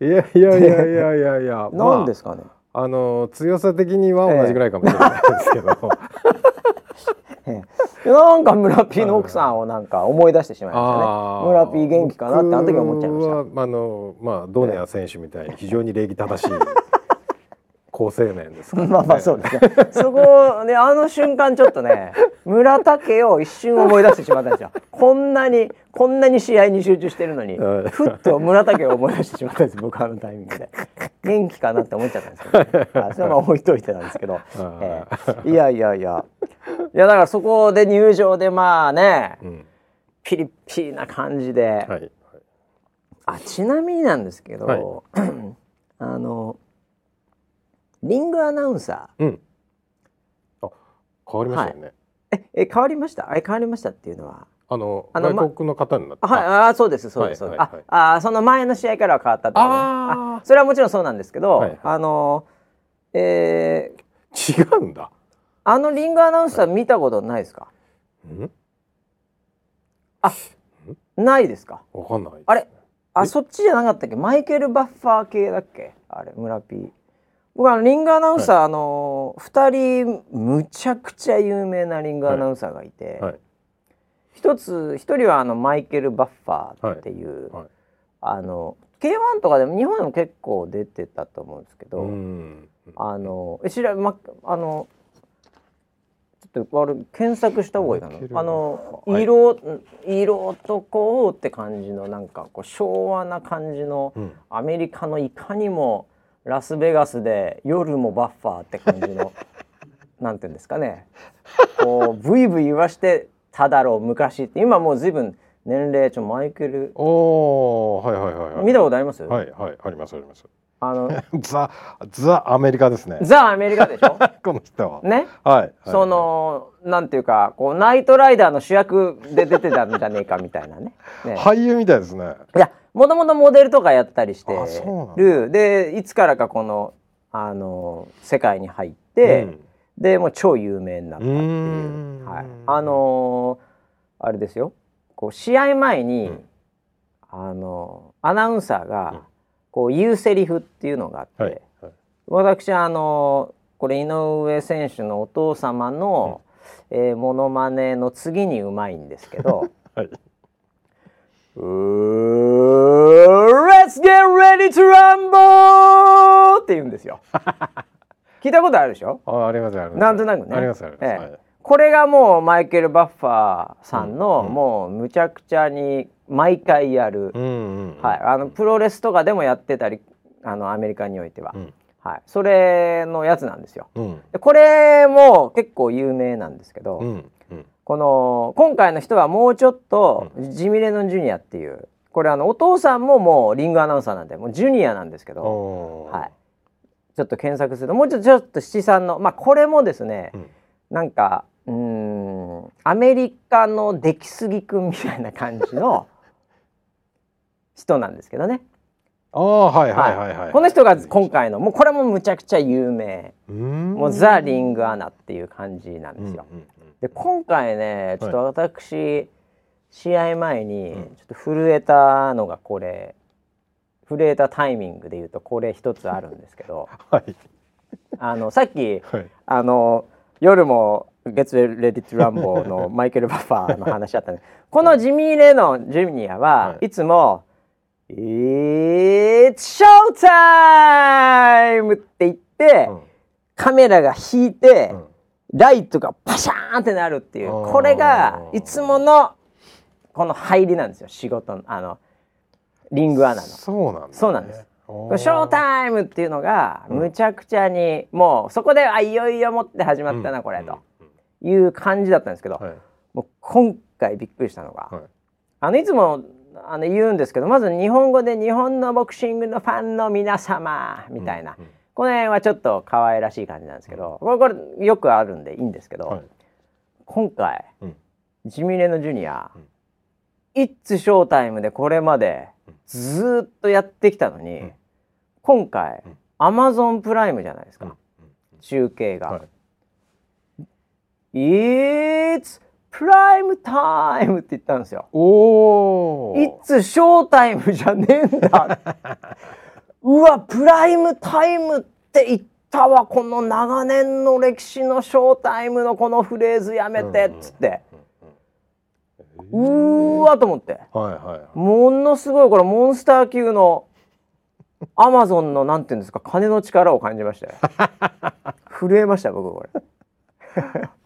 いやいやいやいやいや。いや 何ですかね、まあ、あの強さ的には同じぐらいかもしれないですけど、ええ、なんか村ピーの奥さんをなんか思い出してしまいましたね。村ピー元気かなってあの時思っちゃいました。あのまあドネア選手みたいに非常に礼儀正しい好青年です まあまあそうですね。そこねあの瞬間ちょっとね 村竹を一瞬思い出してしまったんですよ。こんなにこんなに試合に集中してるのにふっと村竹を思い出してしまったんです僕あのタイミングで。元気かなって思っちゃったんですけど、ね、あそれは置いといてなんですけど、えー、いやいやいや。いやだからそこで入場でまあね、うん、ピリピリな感じで、はい、あちなみになんですけど、はい、あのリングアナウンサー、うん、あ変わりましたよね、はい、ええ変わりました？あれ変わりましたっていうのは？あのあの外国の方になった、はいあそうですそうです、はいはいはい、ああその前の試合からは変わったってああそれはもちろんそうなんですけど、はいはい、あのえー、違うんだ。あのリングアナウンサー見たことないですか、はい、あないですか？わかんないあれあそっちじゃなかったっけ？マイケル・バッファー系だっけ？あれ村 P 僕はリングアナウンサー、はい、あの2人むちゃくちゃ有名なリングアナウンサーがいて、はい、一つ一人はあのマイケル・バッファーっていう、はい、あの K1 とかでも日本でも結構出てたと思うんですけどあのえ知らまあのちょっとあれ検索した方がいいかなあの色、色とこうって感じのなんかこう昭和な感じの、アメリカのいかにもラスベガスで夜もバッファーって感じの なんていうんですかね。こうブイブイ言わしてただろう昔って今もう随分年齢ちょマイケルおはいはいはい、はい、見たことあります？はいはいありますありますあの ザザアメリカですね。ザアメリカでしょ？この人は。ね？はい、はい、そのなんていうかこうナイトライダーの主役で出てたんじゃねえかみたいなね。ね。俳優みたいですね。いやもともとモデルとかやったりしてるでいつからかこのあの世界に入って、うん、でもう超有名になったっていう。はい、あのー、あれですよ。こう試合前に、うん、あのアナウンサーがこう言うセリフっていうのがあって、はいはい、私あのこれ井上選手のお父様の、うん、えー、モノマネの次にうまいんですけど。はい! Let's get ready to rumble! って言うんですよ。聞いたことあるでしょ？あありますあります。なんとなくね。ありますあります。ええこれがもうマイケル・バッファーさんの、もうむちゃくちゃに毎回やる、はい、あのプロレスとかでもやってたりあのアメリカにおいては、うん、はい、それのやつなんですよ。うん、これも結構有名なんですけど、うん、この今回の人はもうちょっとジミレノン・ジュニアっていうこれあのお父さんももうリングアナウンサーなんでもうジュニアなんですけど、はい、ちょっと検索するともうちょっとちょっと七三のまあこれもですね、うん、なんかうんアメリカの出来すぎくんみたいな感じの 人なんですけどね。ああはいはいはいはい、この人が今回のもうこれもむちゃくちゃ有名。もうザ・リングアナっていう感じなんですよ。で今回ねちょっと私、はい、試合前にちょっと震えたのがこれ。震えたタイミングで言うとこれ一つあるんですけど、はい、あのさっき、はい、あの夜も「ゲッツ・レディ・トゥ・ランボー」のマイケル・バッファーの話あったんでこのジミー・レノン・ジュニアはいつも「It's showtime!」って言って、うん、カメラが引いて、うん、ライトがパシャーンってなるっていうこれがいつものこの入りなんですよ仕事のあのリングアナの。そうなん、ね、そうなんです。ショータイムっていうのがむちゃくちゃに、うん、もうそこであいよいよもって始まったな、これと。いう感じだったんですけど、はい、もう今回びっくりしたのが、はい、あのいつもあの言うんですけどまず日本語で「日本のボクシングのファンの皆様」みたいな、うんうん、この辺はちょっと可愛らしい感じなんですけどこれこれよくあるんでいいんですけど、はい、今回、うん、ジミレのジュニア「イッツショータイム」でこれまでずっとやってきたのに、うん、今回、アマゾンプライムじゃないですか、中継が。はい、It's プライムタイムって言ったんですよ。おお。いつショータイムじゃねえんだ。うわ、プライムタイムって言ったわ、この長年の歴史のショータイムのこのフレーズやめてっつって。うわと思って、はいはい、ものすごいこれモンスター級のアマゾンのなんていうんですか金の力を感じましたよ 震えました僕これ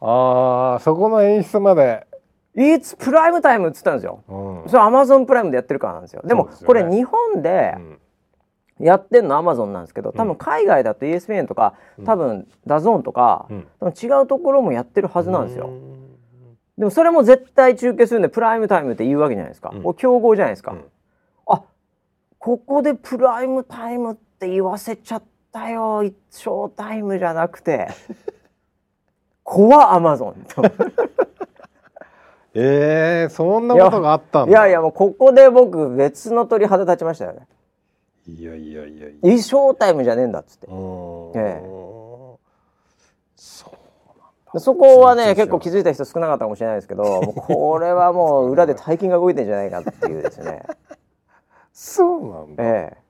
ああそこの演出まで。いつプライムタイムっつったんですよ、うん、それアマゾンプライムでやってるからなんですよ。でも、ね、これ日本でやってんのアマゾンなんですけど多分海外だと ESPN とか、うん、多分 DAZN とか、うん、違うところもやってるはずなんですよ、でもそれも絶対中継するんでプライムタイムって言うわけじゃないですか、うん、競合じゃないですか、うん、あここでプライムタイムって言わせちゃったよショータイムじゃなくて怖アマゾンえー、そんなことがあったんだ。いやいやもうここで僕別の鳥肌立ちましたよね。いやいやいやいや。ショータイムじゃねえんだっつって、ええ。そこはね結構気づいた人少なかったかもしれないですけどこれはもう裏で大金が動いてんじゃないかっていうですね。そうなんだ、ええ、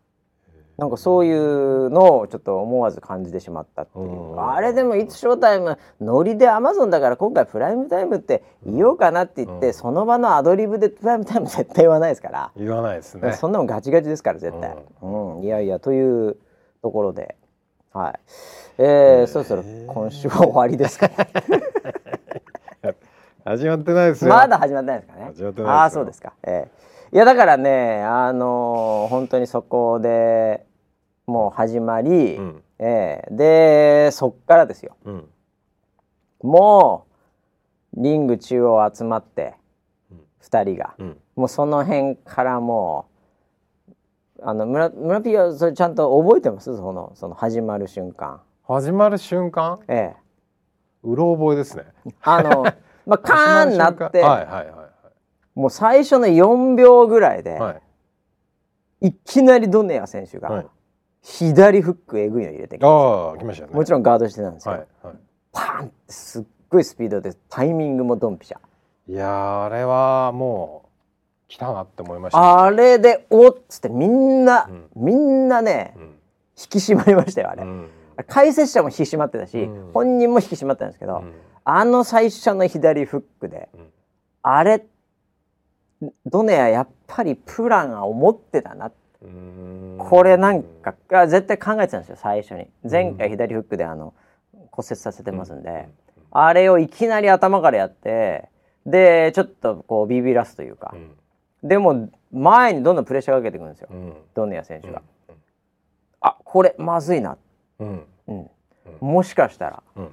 なんかそういうのをちょっと思わず感じてしまったっていうあれでもいつショータイムノリでアマゾンだから今回プライムタイムって言おうかなって言って、うん、その場のアドリブでプライムタイム絶対言わないですから。言わないですね。そんなもんガチガチですから絶対、うん、うん、いやいやというところで。はい。えー、そろそろ今週は終わりですか、始まってないですよ。まだ始まってないですかね。始まってないああ、そうですか。えー、いやだからね、あのー、本当にそこでもう始まり、うん、えー、でそっからですよ。うん、もうリング中央集まって二人が、うん、もうその辺からもう。あの村村ピーはそれちゃんと覚えてます？そのその始まる瞬間。始まる瞬間？ええ。うろ覚えですね。あのまあ カーンなって、はいはいはいもう最初の4秒ぐらいで、はい、いきなりドネア選手が、はい、左フックえぐいの入れてきましたね。もちろんガードしてたんですけど、はいはい、パンってすっごいスピードでタイミングもドンピシャ。いやあれはもう来たなって思いました、あれでおっつってみんな、うん、みんなね、うん、引き締まりましたよあれ、うん、解説者も引き締まってたし、本人も引き締まったんですけど、あの最初の左フックで、あれドネアやっぱりプランを持ってたな。これなんか絶対考えてたんですよ最初に。前回左フックであの骨折させてますんで、あれをいきなり頭からやってでちょっとこうビビらすというか、でも前にどんどんプレッシャーかけていくんですよ、ドネア選手が。あこれまずいな、うん。もしかしたら、うん、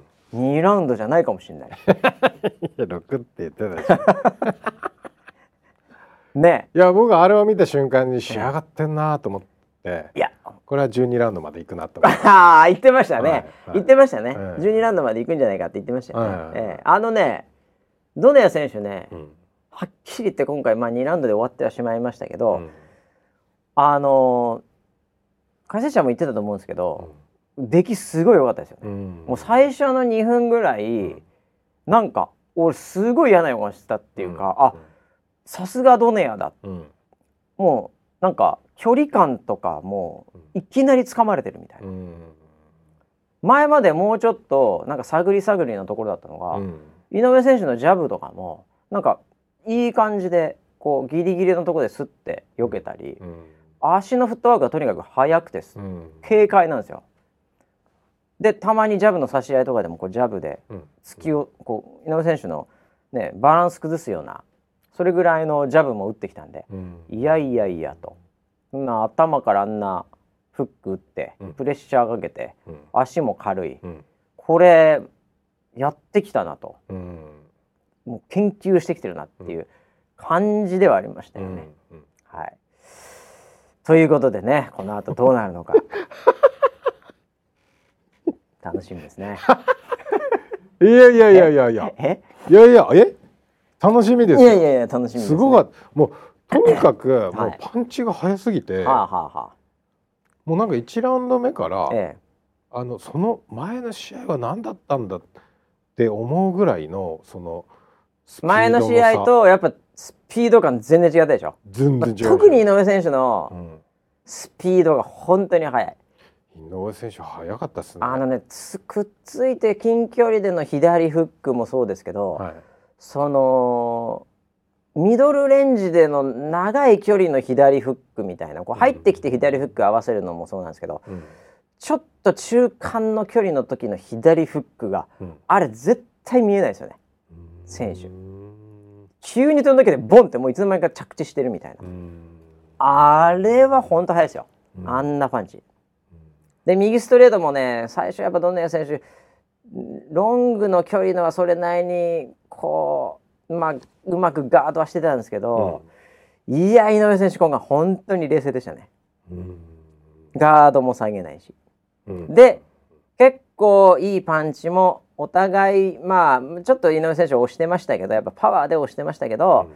2ラウンドじゃないかもしれない。いや6って言ってたし。ね。いや僕あれを見た瞬間に仕上がってんなと思って、いや。これは12ラウンドまで行くなと思って。ああ言ってましたね、はいはい、言ってましたね、はい、12ラウンドまで行くんじゃないかって言ってましたよね、はいえ。ー、あのねドネア選手ね、うん、はっきり言って今回、まあ、2ラウンドで終わってはしまいましたけど、うん、あの解説者も言ってたと思うんですけど、うん、出来すごい良かったですよね、もう最初の2分ぐらい、うん、なんか俺すごい嫌な予感したっていうか、あさすがドネアだ、もうなんか距離感とかもいきなり掴まれてるみたいな、前までもうちょっとなんか探り探りのところだったのが、井上選手のジャブとかもなんかいい感じでこうギリギリのところですって避けたり、足のフットワークがとにかく速くて、軽快なんですよ。でたまにジャブの差し合いとかでもこうジャブで突きをこう井上選手の、ね、バランス崩すようなそれぐらいのジャブも打ってきたんで、いやいやいやと。そんな頭からあんなフック打って、プレッシャーかけて、足も軽い、これやってきたなと、もう研究してきてるなっていう感じではありましたよね。はい、ということでねこの後どうなるのか。楽しみですね。いやいやいやいやいや。え？いやいやえ？楽しみですいやいやいや楽しみです、ね、すごかもうとにかく もうパンチが速すぎて、はあはあ、もうなんか1ラウンド目から、ええ、あのその前の試合は何だったんだって思うぐらいのその前の試合とやっぱスピード感全然違ったでしょ。全然違う特に井上選手のスピードが本当に速い、井上選手速かったっすね。あのねくっついて近距離での左フックもそうですけど、はい、そのミドルレンジでの長い距離の左フックみたいなこう入ってきて左フック合わせるのもそうなんですけど、うん、ちょっと中間の距離の時の左フックが、うん、あれ絶対見えないですよね。選手。急に飛んだけでボンってもういつの間にか着地してるみたいな。あれは本当速いですよ、あんなパンチ。で右ストレートもね最初やっぱどんな選手ロングの距離のはそれなりにこうまあうまくガードはしてたんですけど、うん、いや井上選手今回本当に冷静でしたね、うん、ガードも下げないし、うん、で結構いいパンチもお互いまあちょっと井上選手押してましたけどやっぱパワーで押してましたけど、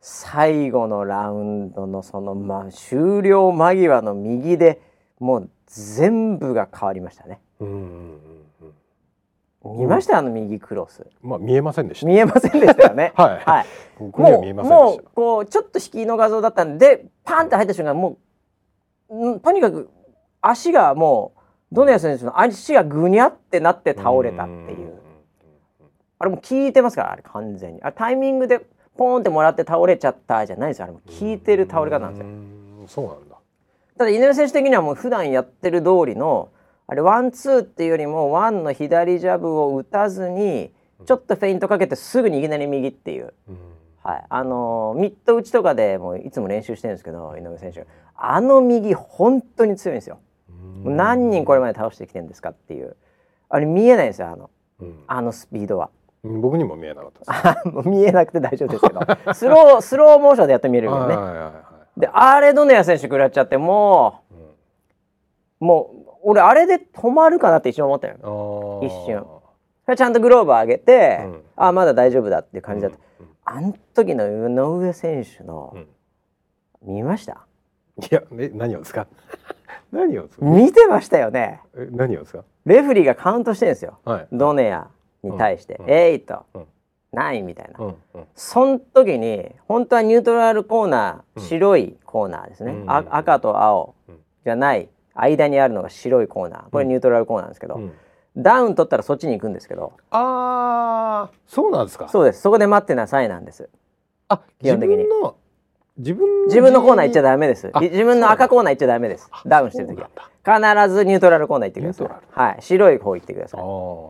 最後のラウンドのその、まあ、終了間際の右でもう全部が変わりましたね。うん見ました？あの右クロス。まあ見えませんでした。見えませんでしたよね。はい。はい。僕には見えませんもうこうちょっと引きの画像だったんでパンって入った瞬間もうとにかく足がもうドネア選手の足がぐにゃってなって倒れたっていう。あれも聞いてますからあれ完全に。あタイミングでポーンってもらって倒れちゃったじゃないですよあれも聞いてる倒れ方なんですよ。そうなんだ。ただ井上選手的にはもう普段やってる通りのあれワンツーっていうよりもワンの左ジャブを打たずにちょっとフェイントかけてすぐにいきなり右っていう、うん、はい、あのミット打ちとかでもいつも練習してるんですけど井上選手。あの右本当に強いんですよ。うん、何人これまで倒してきてるんですかっていう。あれ見えないですよあの、うん、あのスピードは。僕にも見えなかった 見えなくて大丈夫ですけど。スロースローモーションでやって見えるよね。であれドネア選手食らっちゃってもう、もう俺あれで止まるかなって一瞬思ったよ。一瞬。ちゃんとグローブ上げて、うん、あまだ大丈夫だっていう感じだった、うん、あの時の井上選手の、うん、見ました？いやえ何をですか？何を見てましたよね。え何をですか？レフリーがカウントしてるんですよ、はい、ドネアに対して「エイト、ナイン」みたいな、その時に本当はニュートラルコーナー白いコーナーですね、赤と青じゃない間にあるのが白いコーナー。これニュートラルコーナーですけど、うん、ダウン取ったらそっちに行くんですけど。ああそうなんですか？そうです。そこで待ってなさいなんです。あ基本的に。自分自分のコーナー行っちゃダメです。自分の赤コーナー行っちゃダメです。ダウンしてる時は。必ずニュートラルコーナー行ってください。はい。白い方行ってください。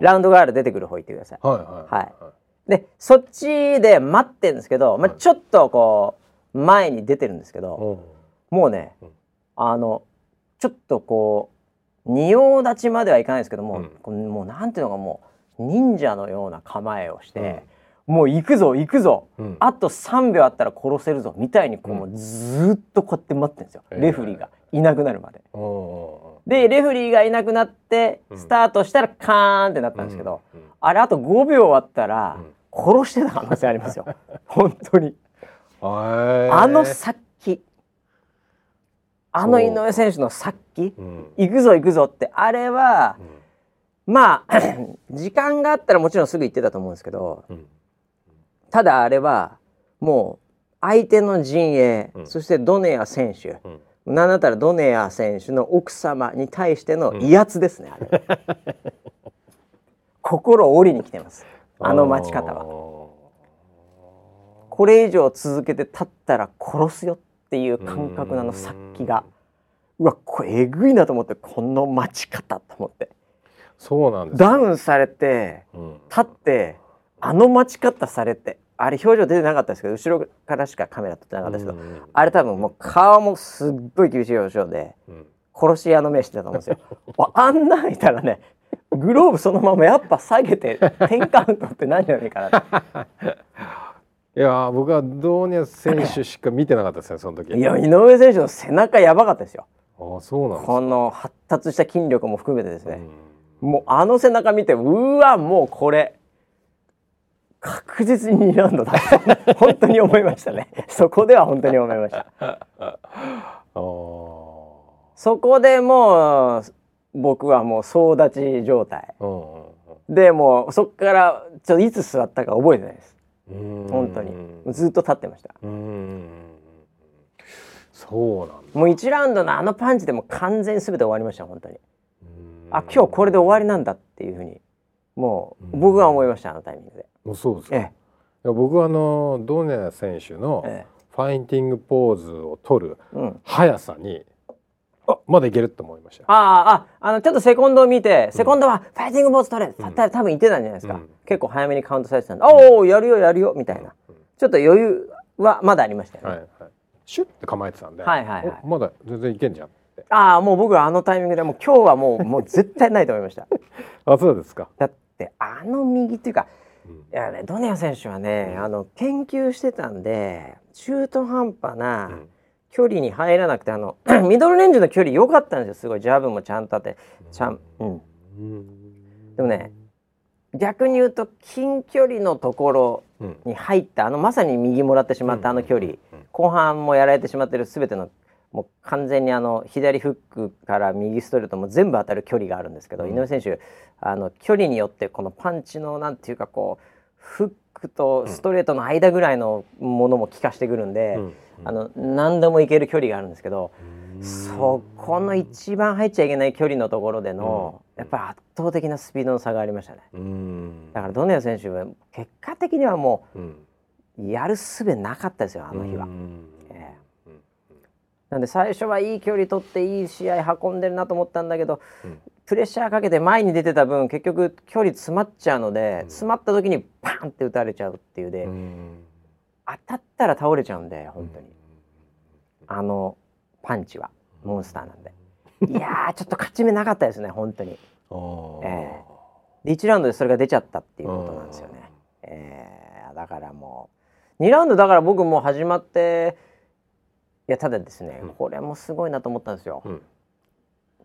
ラウンドガール出てくる方行ってください。はいはい、はい、でそっちで待ってるんですけど、まあ、ちょっとこう前に出てるんですけど、もうね、あのちょっとこう仁王立ちまではいかないですけども、うん、もうなんていうのかもう忍者のような構えをして、うん、もう行くぞ行くぞ、うん、あと3秒あったら殺せるぞみたいにこう、もうずっとこうやって待ってるんですよ、レフリーがいなくなるまで。でレフリーがいなくなってスタートしたらカーンってなったんですけど、あれあと5秒あったら殺してた可能性ありますよ。本当に。あのさっあの井上選手のさっき、うん、行くぞ行くぞってあれは、うん、まあ 時間があったらもちろんすぐ行ってたと思うんですけど、うん、ただあれはもう相手の陣営、そしてドネア選手、うん、なんだったらドネア選手の奥様に対しての威圧ですね、あれ 心を折りに来てます。あの待ち方は。これ以上続けて立ったら殺すよっていう感覚のあの殺気が。うわこれえぐいなと思ってこの待ち方と思って。そうなんです、ダウンされて、うん、立ってあの待ち方されてあれ表情出てなかったですけど後ろからしかカメラ撮ってなかったですけど、うん、あれ多分もう顔もすっごい厳しい表情で、うん、殺し屋の目してたと思うんですよ。あんなんいたらねグローブそのままやっぱ下げて10カウントって何じゃねえかな いや僕はドーニャ選手しか見てなかったですね その時。いや井上選手の背中やばかったですよ。あそうなんこの発達した筋力も含めてですね、うもうあの背中見てうわもうこれ確実に2ラウンドだ本当に思いましたね。そこでは本当に思いました。そこでもう僕はもう総立ち状態、でもうそこからちょっといつ座ったか覚えてないです本当に。ずっと立ってました。そうなんもう1ラウンドのあのパンチでも完全すべて終わりました本当に。あ今日これで終わりなんだっていうふうにもう僕は思いましたあのタイミングで。もうそうですか、ええ、僕はあのドネア選手のファインティングポーズを取る速さに、あまだいけると思いましたあああのちょっとセコンドを見て、セコンドはファイティングポーズ取れ、うん、た多分言ってたんじゃないですか、うん、結構早めにカウントされてたんで、うん、おおやるよやるよみたいな、ちょっと余裕はまだありましたよね、はいはい、シュッて構えてたんで、はいはいはい、まだ全然いけんじゃんああもう僕はあのタイミングでもう今日はもうもう絶対ないと思いました。あそうですか。だってあの右っていうか、いやねドネア選手はね、あの研究してたんで中途半端な、距離に入らなくてあの ミドルレンジの距離良かったんですよ。すごい。ジャブもちゃんとあって。ちゃん、うん、でもね逆に言うと近距離のところに入った、あのまさに右もらってしまったあの距離、後半もやられてしまってる全てのもう完全にあの左フックから右ストレートも全部当たる距離があるんですけど、うん、井上選手あの距離によってこのパンチのなんていうかこうフックとストレートの間ぐらいのものも効かしてくるんで、うん、あの何でもいける距離があるんですけど、そこの一番入っちゃいけない距離のところでの、やっぱり圧倒的なスピードの差がありましたね。だからドネア選手は結果的にはもう、やるすべなかったですよあの日は。えー、なんで最初はいい距離取っていい試合運んでるなと思ったんだけど、プレッシャーかけて前に出てた分結局距離詰まっちゃうので、詰まった時にパンって打たれちゃうっていうで、当たったら倒れちゃうんで本当に、あのパンチは。モンスターなんで。いやちょっと勝ち目なかったですね本当に、えー、で1ラウンドでそれが出ちゃったっていうことなんですよね、えー、だからもう。2ラウンドだから僕も始まっていやただですね、これもすごいなと思ったんですよ、うん、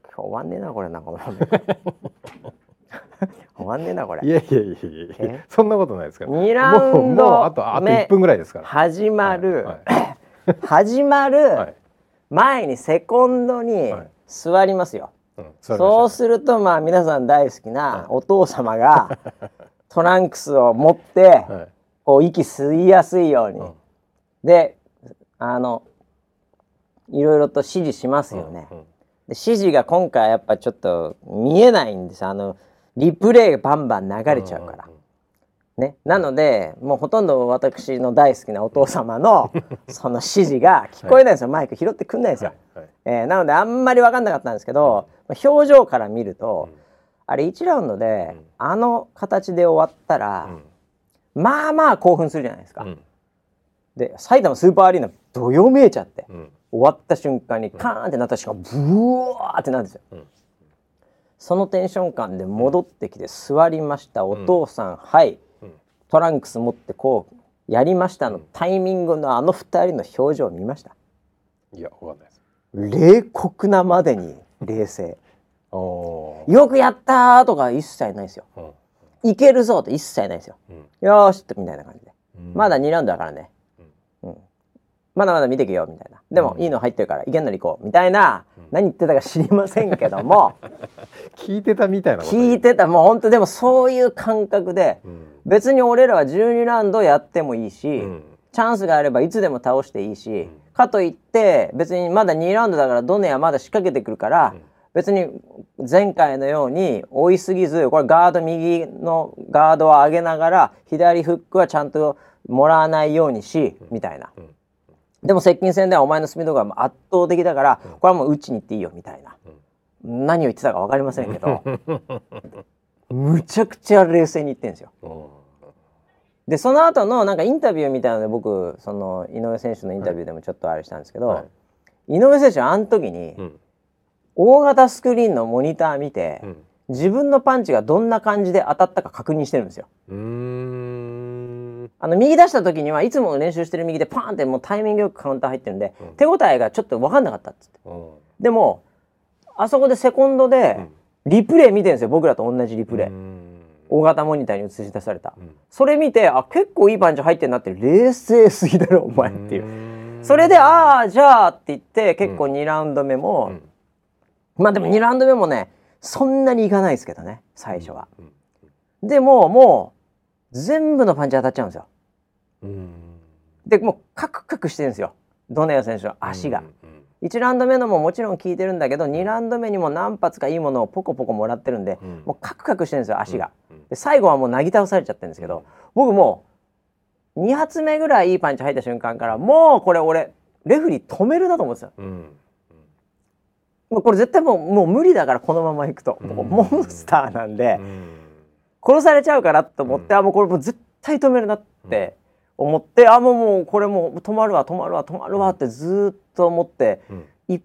今日終わんねえなこれなんか 終わんねえなこれ。いやいやいやいやそんなことないですから。2ラウンドあとあと1分ぐらいですから。始まる、はいはい、始まる前にセコンドに座りますよ、はいう。ん、そうするとまあ皆さん大好きなお父様が トランクスを持って、こう息吸いやすいように、うん、であのいろいろと指示しますよね、うんうん、で指示が今回やっぱちょっと見えないんです。あのリプレイバンバン流れちゃうから、ね、なのでもうほとんど私の大好きなお父様の その指示が聞こえないんですよ、はい、マイク拾ってくんないんですよ、はいはい、えー、なのであんまり分かんなかったんですけど、うん、表情から見ると、うん、あれ1ラウンドで、うん、あの形で終わったら、まあまあ興奮するじゃないですか、で埼玉スーパーアリーナどよめいちゃって、終わった瞬間にカーンってなった瞬間ブワーってなるんですよ、そのテンション感で戻ってきて座りました。お父さん、はい。トランクス持ってこうやりましたの。タイミングのあの2人の表情を見ました。いやわかんないです。冷酷なまでに冷静。よくやったとか一切ないですよ、うん、いけるぞって一切ないですよ、うん、よしってみたいな感じで、うん、まだ2ラウンドだからね、うんまだまだ見てけよみたいな。でも、いいの入ってるからいけんなり行こうみたいな、何言ってたか知りませんけども。聞いてたみたいな聞いてた。もう本当でもそういう感覚で、別に俺らは12ラウンドやってもいいし、うん、チャンスがあればいつでも倒していいし、うん、かといって別にまだ2ラウンドだからドネアまだ仕掛けてくるから、うん、別に前回のように追いすぎずこれガード右のガードを上げながら左フックはちゃんともらわないようにし、みたいな。でも接近戦ではお前のスピードが圧倒的だからこれはもう打ちに行っていいよみたいな。何を言ってたか分かりませんけど。むちゃくちゃ冷静に言ってんですよ。でその後のなんかインタビューみたいなので僕その井上選手のインタビューでもちょっとあれしたんですけど、はい、井上選手はあの時に、うん、大型スクリーンのモニター見て、うん、自分のパンチがどんな感じで当たったか確認してるんですよ。あの右出した時にはいつも練習してる右でパーンってもうタイミングよくカウンター入ってるんで、うん、手応えがちょっと分かんなかったっつって。でもあそこでセコンドで、リプレイ見てるんですよ僕らと同じリプレイ。大型モニターに映し出された、うん、それ見てあ結構いいパンチ入ってんなって冷静すぎだろお前っていう。それでああじゃあって言って結構2ラウンド目も、まあでも2ラウンド目もねそんなにいかないですけどね最初は、でももう全部のパンチ当たっちゃうんですよ、でもうカクカクしてるんですよ。ドネア選手の足が、1ラウンド目のももちろん効いてるんだけど2ラウンド目にも何発かいいものをポコポコもらってるんで、うん、もうカクカクしてるんですよ足が、うん、で最後はもうなぎ倒されちゃってるんですけど僕もう2発目ぐらいいいパンチ入った瞬間からもうこれ俺レフリー止めるなと思ってた、うん、もうこれ絶対もうもう無理だからこのままいくと、モンスターなんで、殺されちゃうからと思って、あもうこれもう絶対止めるなって思ってあもうもうこれもう止まるわ止まるわ止まるわってずっと思って、うん、1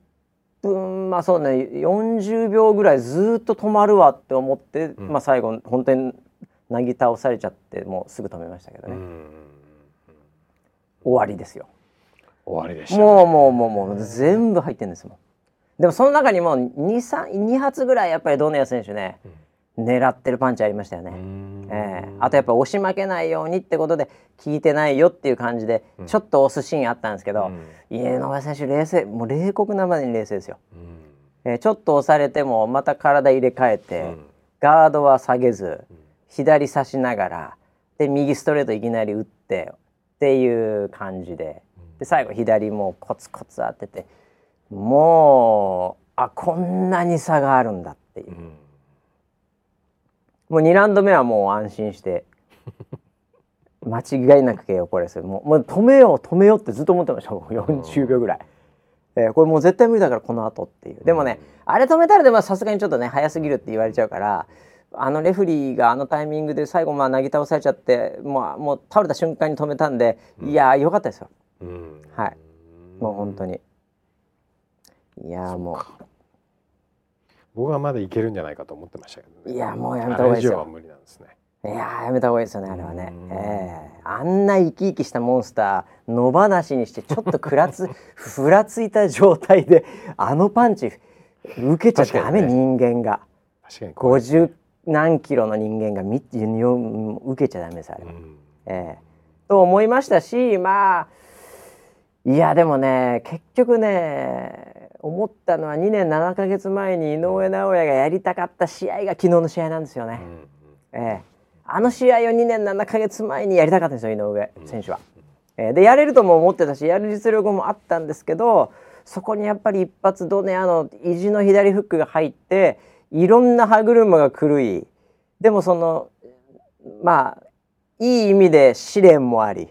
分まあそうね40秒ぐらいずっと止まるわって思って、うん、まあ最後本当になぎ倒されちゃってもうすぐ止めましたけどね、終わりですよ。終わりでした、ね、もうもうもうもう全部入ってんですもん。でもその中にも 2, 2発ぐらいやっぱりドネア選手ね、うん狙ってるパンチありましたよね。えー、あとやっぱ押し負けないようにってことで聞いてないよっていう感じでちょっと押すシーンあったんですけど、井上選手冷静もう冷酷なまでに冷静ですよ。えー、ちょっと押されてもまた体入れ替えて、ガードは下げず左差しながらで右ストレートいきなり打ってっていう感じでで最後左もコツコツ当ててもうあこんなに差があるんだっていう。もう2ラウンド目はもう安心して。間違いなく KO これですよ。もうもう止めよう止めようってずっと思ってましたもう40秒ぐらい、えー、これもう絶対無理だからこの後っていう。でもね、あれ止めたらでもさすがにちょっとね早すぎるって言われちゃうからあのレフリーがあのタイミングで最後まあなぎ倒されちゃってもうもう倒れた瞬間に止めたんで、いやーよかったですよ、はい。もう本当に。いやもう僕はまだいけるんじゃないかと思ってましたけど、ね、いやもうやめた方がいいですよ。無理なんですね。いややめた方がいいですよねあれはね、えー、あんな生き生きしたモンスター野放しにしてちょっとくらつ ふらついた状態であのパンチ受けちゃダメ、ね、人間が。確かに50何キロの人間がみ受けちゃダメですあれは、えー、と思いましたしまあいやでもね結局ね思ったのは2年7か月前に井上尚弥がやりたかった試合が昨日の試合なんですよね。うん、えー、あの試合を2年7か月前にやりたかったんですよ井上選手は。えー、でやれるとも思ってたしやる実力もあったんですけどそこにやっぱり一発ドネアの意地の左フックが入っていろんな歯車が狂いでもそのまあいい意味で試練もあり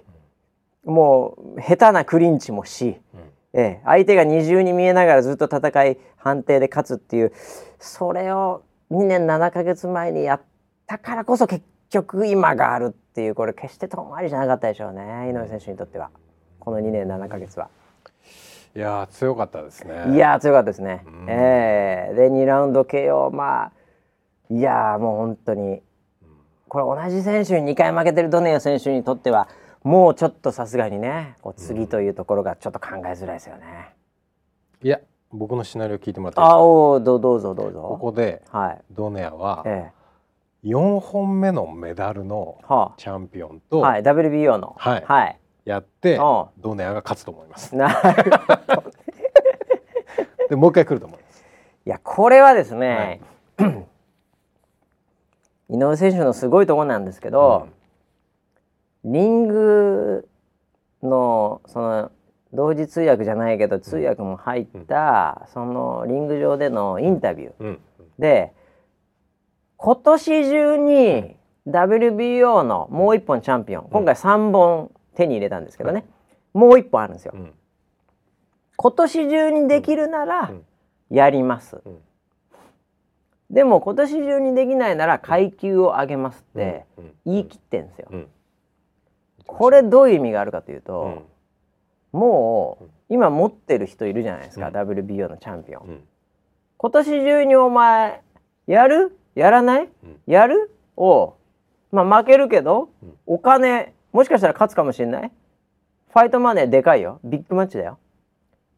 もう下手なクリンチもし、うん、ええ、相手が二重に見えながらずっと戦い判定で勝つっていうそれを2年7か月前にやったからこそ結局今があるっていうこれ決して遠回りじゃなかったでしょうね井上選手にとってはこの2年7か月は。いや強かったですね。いや強かったですね。うん、えー、で2ラウンド KO まあいやもう本当にこれ同じ選手に2回負けてるドネア選手にとってはもうちょっとさすがにねこう次というところがちょっと考えづらいですよね。いや僕のシナリオ聞いてもらってあおどどうぞどうぞ。ここで、はい、ドネアは、ええ、4本目のメダルのチャンピオンと、はい、WBO の、はい。はい、やってドネアが勝つと思います。なるほど。でもう一回来ると思います。いやこれはですね、はい、井上選手のすごいところなんですけど、うん、リングのその同時通訳じゃないけど通訳も入った、うん、そのリング上でのインタビュー、うん、で今年中に WBO のもう一本チャンピオン今回3本手に入れたんですけどね、もう一本あるんですよ。今年中にできるならやります。でも今年中にできないなら階級を上げますって言い切ってんですよ。これどういう意味があるかというと、もう今持ってる人いるじゃないですか、WBO のチャンピオン。今年中にお前やる？やらない、やる？をまあ負けるけど、お金もしかしたら勝つかもしれない？ファイトマネーでかいよ。ビッグマッチだよ。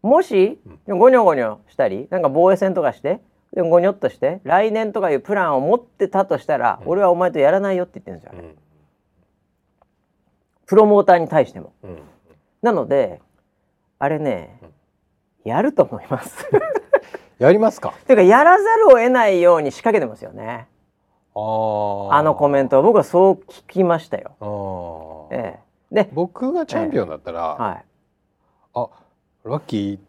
もし、ゴニョゴニョしたりなんか防衛戦とかしてでゴニョっとして来年とかいうプランを持ってたとしたら、うん、俺はお前とやらないよって言ってるんですよ、うん、プロモーターに対しても、うん、なのであれね、やると思います。やりますか？ていうかやらざるを得ないように仕掛けてますよね。あのコメントは僕はそう聞きましたよ、ええ、で僕がチャンピオンだったら、ええ、はい、あラッキー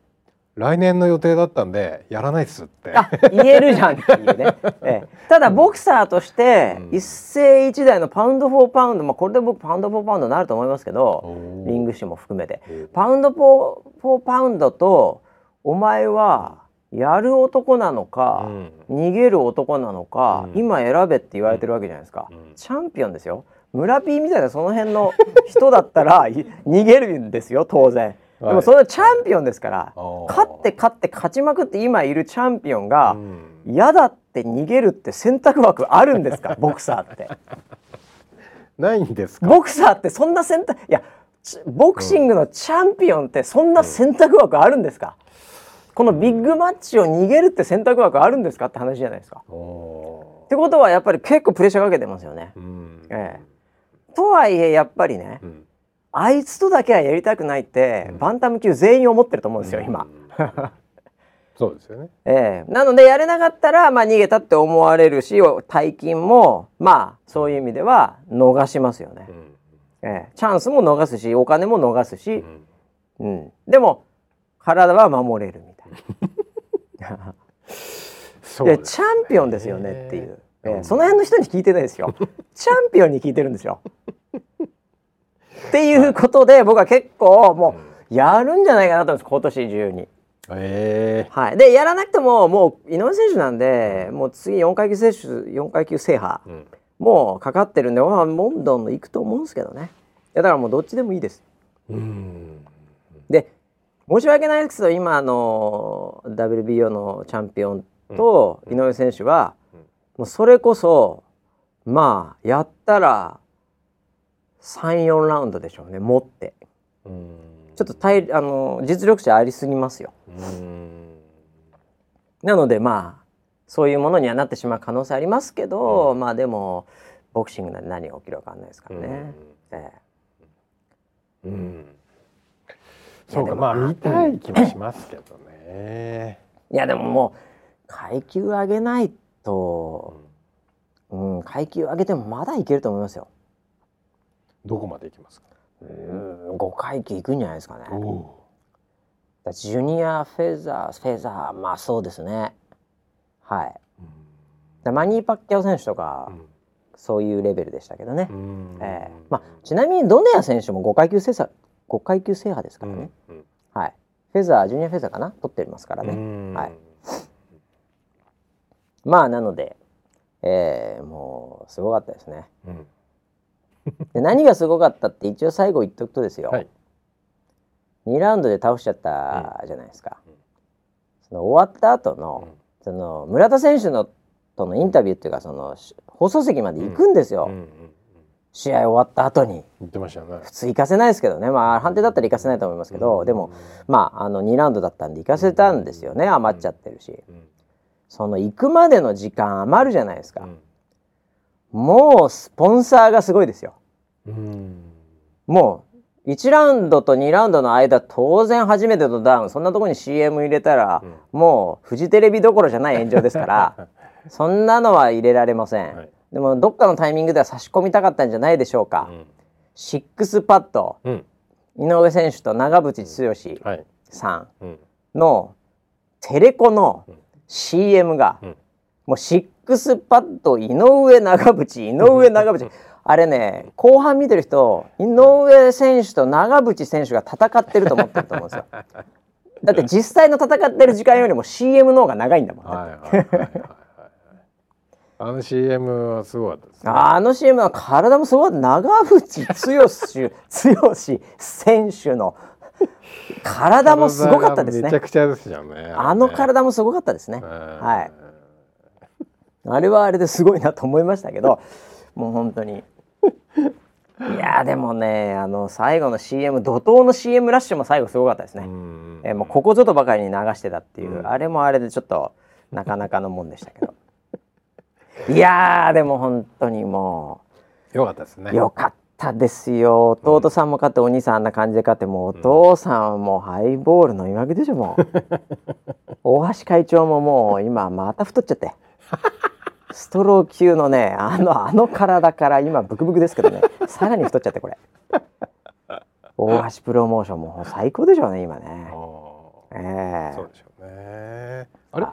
来年の予定だったんでやらないっすって。言えるじゃんっていうね、ええ、ただボクサーとして一世一代のパウンド・フォー・パウンド、まあ、これで僕パウンド・フォー・パウンドになると思いますけどリング種も含めて。パウンド・フォー・パウンドとお前はやる男なのか、うん、逃げる男なのか、うん、今選べって言われてるわけじゃないですか、うん、チャンピオンですよ。村 P みたいなその辺の人だったら 逃げるんですよ当然。でもそれはチャンピオンですから、勝って勝って勝ちまくって今いるチャンピオンが嫌、だって逃げるって選択枠あるんですか？ボクサーって。ないんですボクサーってそんな選択いやボクシングのチャンピオンってそんな選択枠あるんですか、うん、このビッグマッチを逃げるって選択枠あるんですかって話じゃないですか。ってことはやっぱり結構プレッシャーかけてますよね。うん、ええ、とはいえやっぱりね、うんあいつとだけはやりたくないって、バンタム級全員思ってると思うんですよ、今。そうですよね。ええー、なのでやれなかったらまあ逃げたって思われるし大金もまあそういう意味では逃しますよね。うん、えー、チャンスも逃すしお金も逃すし、うん、うん、でも体は守れるみたいな。そうでチャンピオンですよねっていう、えー、その辺の人に聞いてないですよ。チャンピオンに聞いてるんですよ。っていうことで僕は結構もうやるんじゃないかなと思います今年中に。え。ー、はい、でやらなくてももう井上選手なんでもう次4階級選手4階級制覇、うん、もうかかってるんでまあどんどんいくと思うんですけどね。いやだからもうどっちでもいいです。うん。で申し訳ないですけど今の WBO のチャンピオンと井上選手は、もうそれこそまあやったら34ラウンドでしょうね持って。ちょっと体あの実力者ありすぎますよ。なのでまあそういうものにはなってしまう可能性ありますけど、まあでもボクシングなんで何が起きるか分かんないですからね。ええ、うん、そうかまあ見たい気もしますけどね。いやでももう階級上げないと、うん、階級上げてもまだいけると思いますよ。どこまで行きますか？うん5階級いくんじゃないですかね。ジュニアフェザーフェザーまあそうですね。はい。マニー・パッキャオ選手とか、そういうレベルでしたけどね、えーまあ、ちなみにドネア選手も5階級制覇5階級制覇ですからね、うんうん、はい、フェザージュニアフェザーかな？取ってますからね、はい、まあなので、えー、もうすごかったですね、うん、で何がすごかったって一応最後言っとくとですよ、はい、2ラウンドで倒しちゃったじゃないですか、うん、その終わった後の、その村田選手のとのインタビューっていうかその放送席まで行くんですよ、試合終わった後に。言ってましたね。普通行かせないですけどね。まあ判定だったら行かせないと思いますけど、でもまああの2ラウンドだったんで行かせたんですよね。余っちゃってるし、その行くまでの時間余るじゃないですか、もうスポンサーがすごいですよ、もう1ラウンドと2ラウンドの間当然初めてのダウンそんなとこに CM 入れたら、もうフジテレビどころじゃない炎上ですから そんなのは入れられません、はい、でもどっかのタイミングでは差し込みたかったんじゃないでしょうか、うん、シックスパッド、うん、井上選手と長渕剛さんのテレコの CM が、もうシックスパッド井上長渕井上長渕 あれね後半見てる人井上選手と長渕選手が戦ってると思ってると思うんですよ。だって実際の戦ってる時間よりも CM の方が長いんだもん、ね。はいはいはいはいあの CM はすごかったです、ね、あの CM は体もすごかった。長渕剛剛選手の。体もすごかったですね。めちゃくちゃですよねあの体もすごかったですね、はい。あれはあれですごいなと思いましたけどもう本当にいやでもねあの最後の CM 怒涛の CM ラッシュも最後すごかったですね。えもうここぞとばかりに流してたっていう、あれもあれでちょっとなかなかのもんでしたけど。いやでも本当にもうよかったですね。よかったですよ。弟さんも勝って、お兄さんあんな感じで勝ってもうお父さんもハイボールのいわけでしょもう。大橋会長ももう今また太っちゃってストロー級のねあのあの体から今ブクブクですけどね。さらに太っちゃってこれ。大橋プロモーションも最高でしょうね今ね。ええ。ー、そうでしょうね。あれ？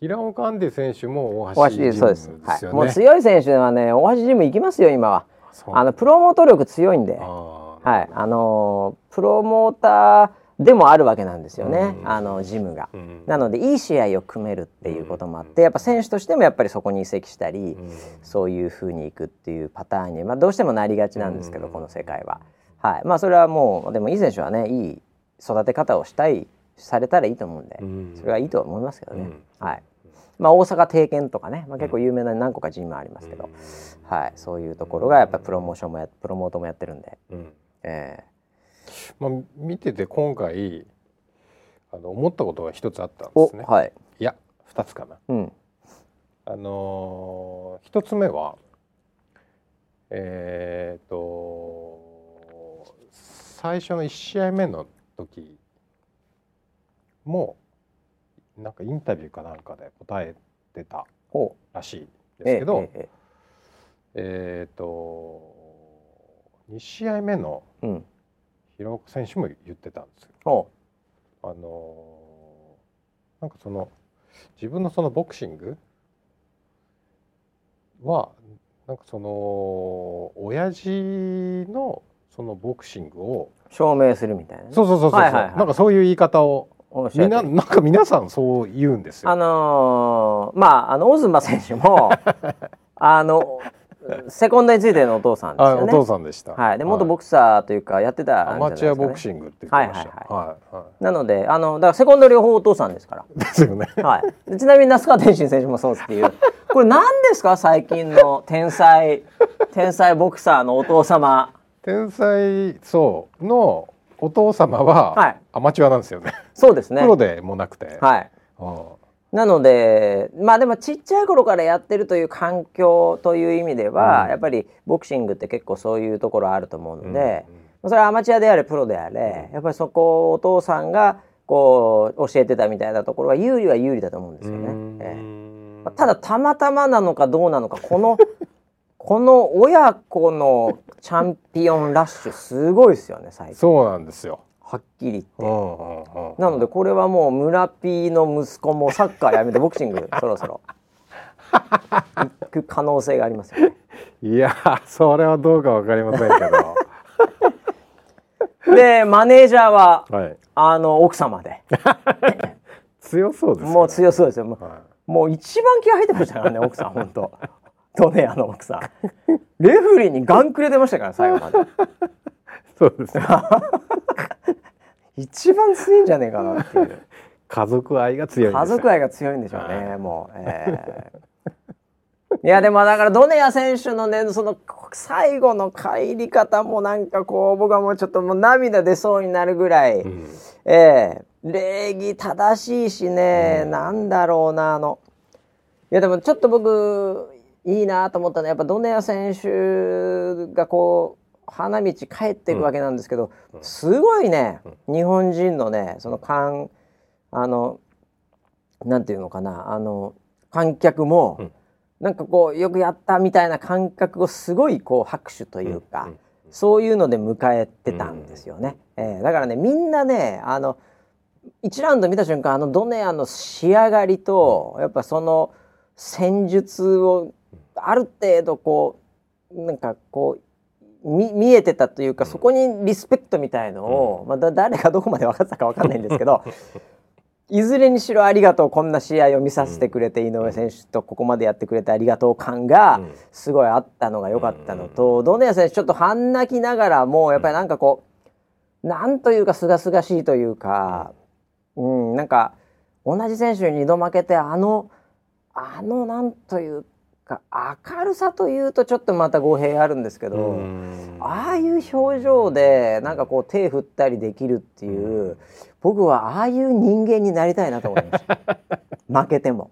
平岡アンディ選手も大橋ジムですよね、はい、もう強い選手はね大橋ジム行きますよ今は。あのプロモート力強いんで。はい。あのプロモーターでもあるわけなんですよね、あのジムが、なのでいい試合を組めるっていうこともあって、やっぱ選手としてもやっぱりそこに移籍したり、そういうふうにいくっていうパターンに、まあ、どうしてもなりがちなんですけど、この世界は。はい。まあ、それはもうでもいい選手はねいい育て方をしたいされたらいいと思うんで、それはいいと思いますけどね。はい。まあ、大阪定見とかね、まあ、結構有名な何個かジムありますけど、はい、そういうところがやっぱプロモーションもやプロモートもやってるんで、うん、えー、まあ、見てて今回あの思ったことが一つあったんですね。はい、いや二つかな。うん、あの一、つ目はえっ、ー、と最初の1試合目の時もなんかインタビューかなんかで答えてたらしいですけど、えええー、と2試合目の平岡選手も言ってたんですよ。あのなんかその自分のそのボクシングはなんかその親父のそのボクシングを証明するみたいな、ね、そうそうそうそう、はいはいはい、なんかそういう言い方を。みんななんか皆さんそう言うんですよ。あのー、まああのオズマ選手も あの セコンドについてのお父さんですよね。お父さんでした。はい。で元ボクサーというかやってた、アマチュアボクシングって言ってました。はいはいはい。はいはい、なのであのだからセコンド両方お父さんですから。ですよね。はい。ちなみに那須川天心選手もそうっていう。これ何ですか？最近の天才天才ボクサーのお父様。天才そうのお父様はアマチュアなんですよね。そうですね。プロでもなくて。はい。なのでまあでもちっちゃい頃からやってるという環境という意味では、うん、やっぱりボクシングって結構そういうところあると思うので、うん、それはアマチュアであれプロであれ、やっぱりそこをお父さんがこう教えてたみたいなところは有利は有利だと思うんですよね。えー、ただたまたまなのかどうなのかこの この親子のチャンピオンラッシュすごいですよね最近。そうなんですよはっきり言って、なのでこれはもう村 P の息子もサッカーやめてボクシング そろそろ。行く可能性がありますよね。いやそれはどうかわかりませんけど。でマネージャーは、はい、あの奥様で。強そうです、ね、もう強そうですよ、はい、もう一番気合入ってましたからね奥さん本当。ドネアの奥さん。レフリーにガンくれてましたから最後まで。そうです 一番強いんじゃねえかなっていう。家族愛が強い家族愛が強いんでしょうね、もう、えー、いやでもだからドネア選手のねその最後の帰り方もなんかこう僕はもうちょっともう涙出そうになるぐらい、うん、えー、礼儀正しいしね、うん、なんだろうなあの。いやでもちょっと僕いいなと思ったのはやっぱドネア選手がこう花道帰っていくわけなんですけど、うん、すごいね、日本人のねその観あのなんていうのかなあの観客も、うん、なんかこうよくやったみたいな感覚をすごいこう拍手というか、うん、そういうので迎えてたんですよね。うん、えー、だからねみんなねあの1ラウンド見た瞬間あのドネアの仕上がりと、やっぱその戦術をある程度こうなんかこう見見えてたというか、そこにリスペクトみたいのを、まあ、誰がどこまで分かったか分かんないんですけど いずれにしろありがとうこんな試合を見させてくれて、井上選手とここまでやってくれてありがとう感がすごいあったのが良かったのと、ドネア選手ちょっと半泣きながらもやっぱりなんかこうなんというかすがすがしいというか、うん、なんか同じ選手に2度負けてあのあのなんというか明るさというとちょっとまた語弊あるんですけどああいう表情でなんかこう手振ったりできるっていう僕はああいう人間になりたいなと思いました。負けても。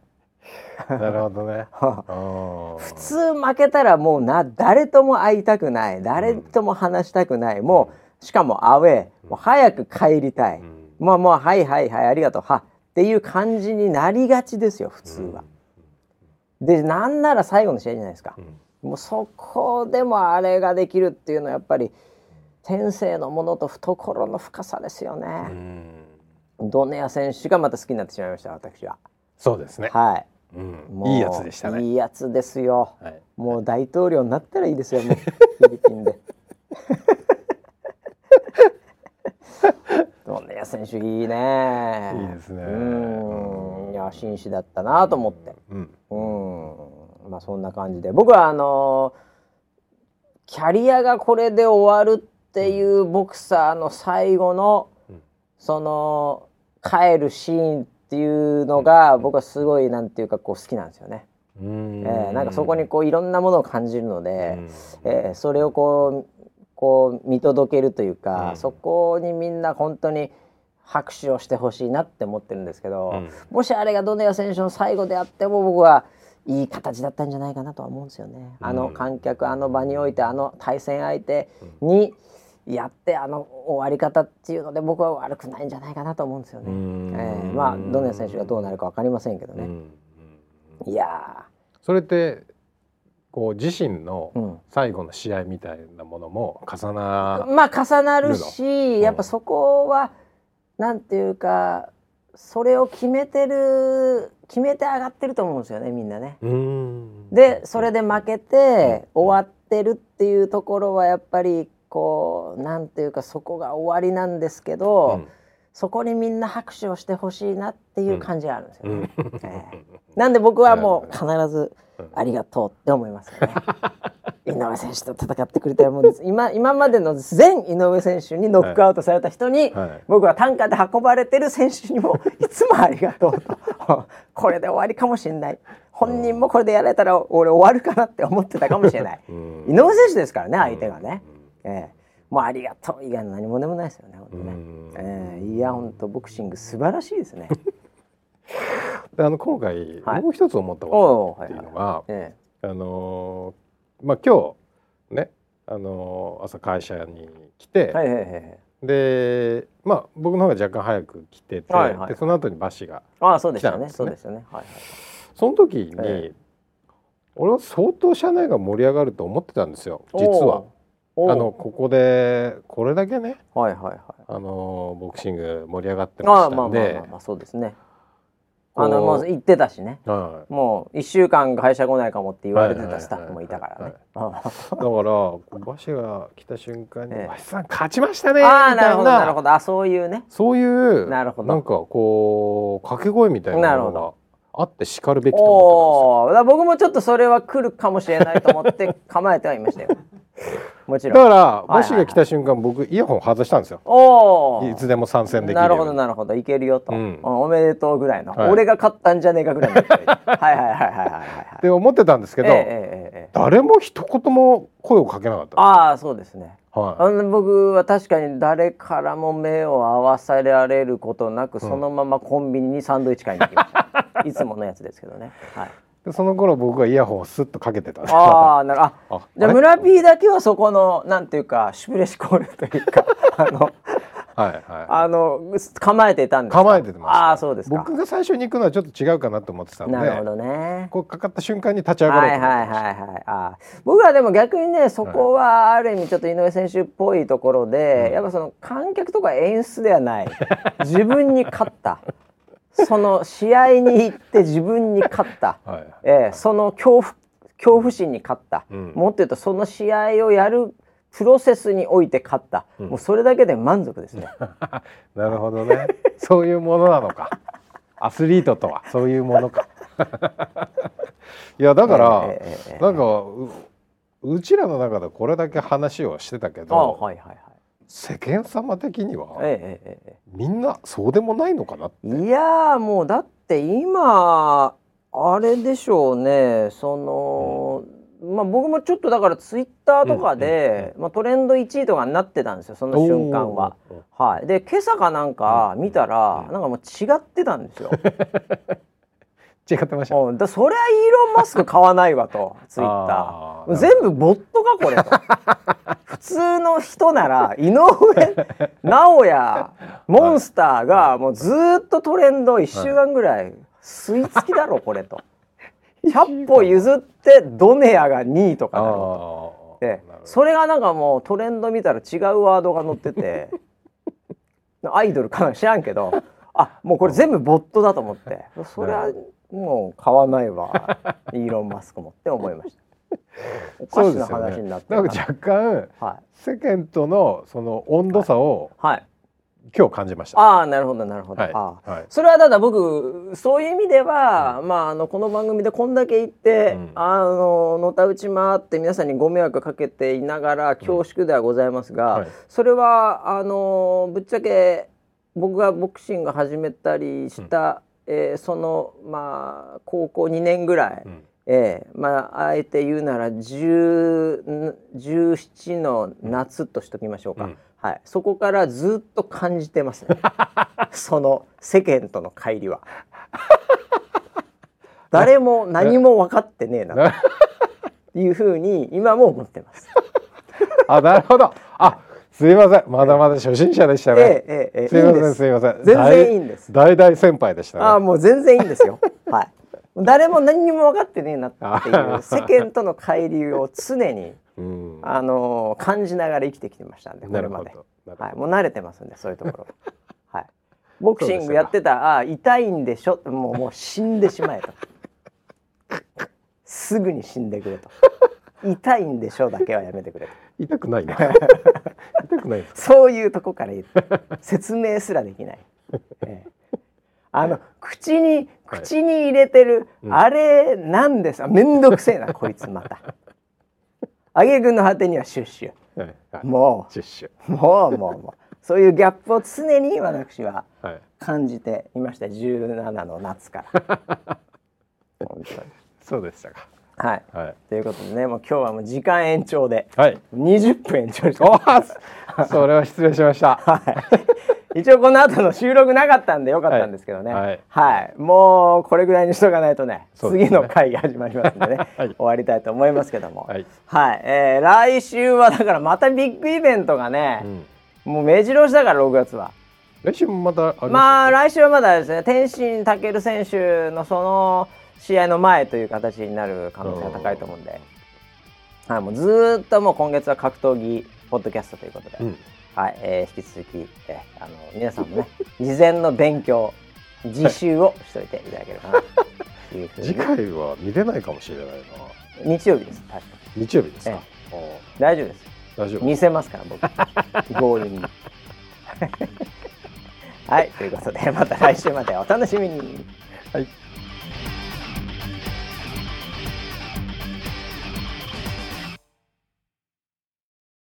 なるほどね。普通負けたらもうな誰とも会いたくない。誰とも話したくない、うん、もうしかもアウェー。もう早く帰りたい、うん、まあもうはいはいはいありがとう。はっていう感じになりがちですよ普通は。うん、でなんなら最後の試合じゃないですか。もうそこでもあれができるっていうのはやっぱり天性のものと懐の深さですよね。ドネア選手がまた好きになってしまいました私は。そうですね。はい。うん、いいやつでしたね。いいやつですよ、はい、もう大統領になったらいいですよもう フィリピンでドネア選手いいね。いいですね。うん。いや紳士だったなと思って。うん、うん、まあそんな感じで。僕はあのー、キャリアがこれで終わるっていうボクサーの最後のその帰るシーンっていうのが僕はすごいなんていうかこう好きなんですよね。えー、なんかそこにこういろんなものを感じるので、えー、それをこうこう見届けるというか、そこにみんな本当に拍手をしてほしいなって思ってるんですけど、うん、もしあれがドネア選手の最後であっても僕はいい形だったんじゃないかなとは思うんですよね。あの観客あの場においてあの対戦相手に、うん。やってあの終わり方っていうので僕は悪くないんじゃないかなと思うんですよね。えー、まあどの選手がどうなるか分かりませんけどね。いやそれってこう自身の最後の試合みたいなものも重な、うん、まあ重なるしやっぱそこは、うん、なんていうかそれを決めてる決めて上がってると思うんですよねみんなね。でそれで負けて終わってるっていうところはやっぱりこうなんていうかそこが終わりなんですけど、うん、そこにみんな拍手をしてほしいなっていう感じがあるんですよね。うん。えー、なんで僕はもう必ずありがとうって思いますよね。井上選手と戦ってくれてもう今今までの全井上選手にノックアウトされた人に、はい。はい、僕は担架で運ばれてる選手にもいつもありがとうと。これで終わりかもしれない。本人もこれでやられたら俺終わるかなって思ってたかもしれない、井上選手ですからね相手がね。えー、もうありがとう。以外の何もでもないですよね本当ね、えー、いや本当ボクシング素晴らしいですねあの今回、はい、もう一つ思ったことっていうのが、あのー、まあ今日ねあのー、朝会社に来て、はいはいはい、でまあ僕の方が若干早く来てて、はいはい、でその後にバシが来たんですね。あそうですよね。そうですよね。はいはい。その時に、えー、俺は相当社内が盛り上がると思ってたんですよ実は。あのここでこれだけね、はいはいはい、あのボクシング盛り上がってましたんで、まあまあまあまあそうですね。あのもう行ってたしね、はい、もう1週間会社来ないかもって言われてたスタッフもいたからね。だから馬車が来た瞬間に「馬車さん勝ちましたね」みたいな。なるほどなるほど。あそういうね。そういうなるほど。なんかこう掛け声みたいなのがあってしかるべきと思ってたんですよ。僕もちょっとそれは来るかもしれないと思って構えてはいましたよもちろん。だからバシが来た瞬間、僕イヤホン外したんですよ。おいつでも参戦できるなるほどなるほど。いけるよと、うん、おめでとうぐらいの、はい、俺が勝ったんじゃねえかぐらいのはいはいはいはいはいって思ってたんですけど、えーえー、誰も一言も声をかけなかったああそうですね。はい、あの僕は確かに誰からも目を合わせられることなく、そのままコンビニにサンドイッチ買いに行きました、いつものやつですけどね。はいでその頃僕はイヤホンをスッとかけてたああなるあじゃあ村 P だけはそこのなんていうかシュプレシコールというか あのはいはい、あの構えてたんです構えてまああそうです僕が最初に行くのはちょっと違うかなと思ってたのでなるほどね。こうかかった瞬間に立ち上がろうと思ってはいはいはいはい。あ僕はでも逆にねそこはある意味ちょっと井上選手っぽいところで、はい、やっぱその観客とか演出ではない。自分に勝ったその試合に行って自分に勝った、はい、えー、その恐怖恐怖心に勝った、うん、もっと言うとその試合をやるプロセスにおいて勝った、うん、もうそれだけで満足ですね。なるほどね。そういうものなのか。アスリートとは。そういうものか。いやだから、えー、なんかうちらの中でこれだけ話をしてたけど、はいはいはい、世間様的には、ええええ、みんなそうでもないのかないやもうだって今あれでしょうね。その、うん、まあ僕もちょっとだからツイッターとかで、まあ、トレンド1位とかになってたんですよその瞬間は。はい、で今朝かなんか見たら、うん、なんかもう違ってたんですよ。違ってました、うん、だそりゃイーロン・マスク買わないわと。ツイッター。全部ボットかこれと。普通の人なら井上 尚弥モンスターがもうずっとトレンド1週間ぐらい吸い付きだろこれと。100歩譲ってドネアが2位とかだろ。でそれがなんかもうトレンド見たら違うワードが載ってて。アイドルかな知らんけど。あもうこれ全部ボットだと思って。それはもう買わないわ。イーロン・マスクもって思いました。おかしな話になって、ね、な。んか若干、はい、世間とのその温度差を、はい、今日感じました。ああなるほどなるほど。はい、あはい、それはただ僕そういう意味では、うん、まああのこの番組でこんだけ言って、うん、あののたうち回って皆さんにご迷惑かけていながら恐縮ではございますが、うんはい、それはあのぶっちゃけ僕がボクシング始めたりした、えー、そのまあ高校2年ぐらい、うん、えー、まああえて言うなら17の夏としときましょうか、うん、はい、そこからずっと感じてますね。その世間との乖離は。誰も何も分かってねえなと。いうふうに今も思ってます。あなるほど。あすいません。まだまだ初心者でしたね、ええええ、すいませんす。いません。全然いいんです。大大先輩でした、ね、あもう全然いいんですよ。はい。誰も何にも分かってねえなっていう世間との乖離を常に、うん、あの感じながら生きてきてましたんでこれまで、はい、もう慣れてますんでそういうところ。はい。ボクシングやってたあ痛いんでしょ？もうもう死んでしまえと。すぐに死んでくれと。痛いんでしょ？だけはやめてくれと痛くないね 痛くないそういうとこから説明すらできない、ええ、あの口に口に入れてる、はい、あれなんです。か面倒くせえな こいつまた。挙句の果てにはシュッシュ、はい。はい、もう。シュッシュ。もうもうもう。そういうギャップを常に私は感じていました、はい、17の夏から。そうでしたかはい、はい、ということでねもう今日はもう時間延長で、はい、20分延長しました。それは失礼しました、はい、一応この後の収録なかったんでよかったんですけどね、はい、はい、もうこれぐらいにしとかないとね、ね、次の回が始まりますんでね、はい、終わりたいと思いますけども。はい、はい、えー、来週はだからまたビッグイベントがね、うん、もう目白押しだから6月は。来週もまたあまあ来週はまだですね天心健選手のその試合の前という形になる可能性が高いと思うんで、はい、もうずっともう今月は格闘技ポッドキャストということで、うん、はいえー、引き続き、えー、あの皆さんもね 事前の勉強自習をしといていただければなというふうに。次回は見れないかもしれないな。日曜日です確か日曜日ですか、ええ、大丈夫です。大丈夫。見せますから僕。ゴールに。はいということでまた来週までお楽しみに。はい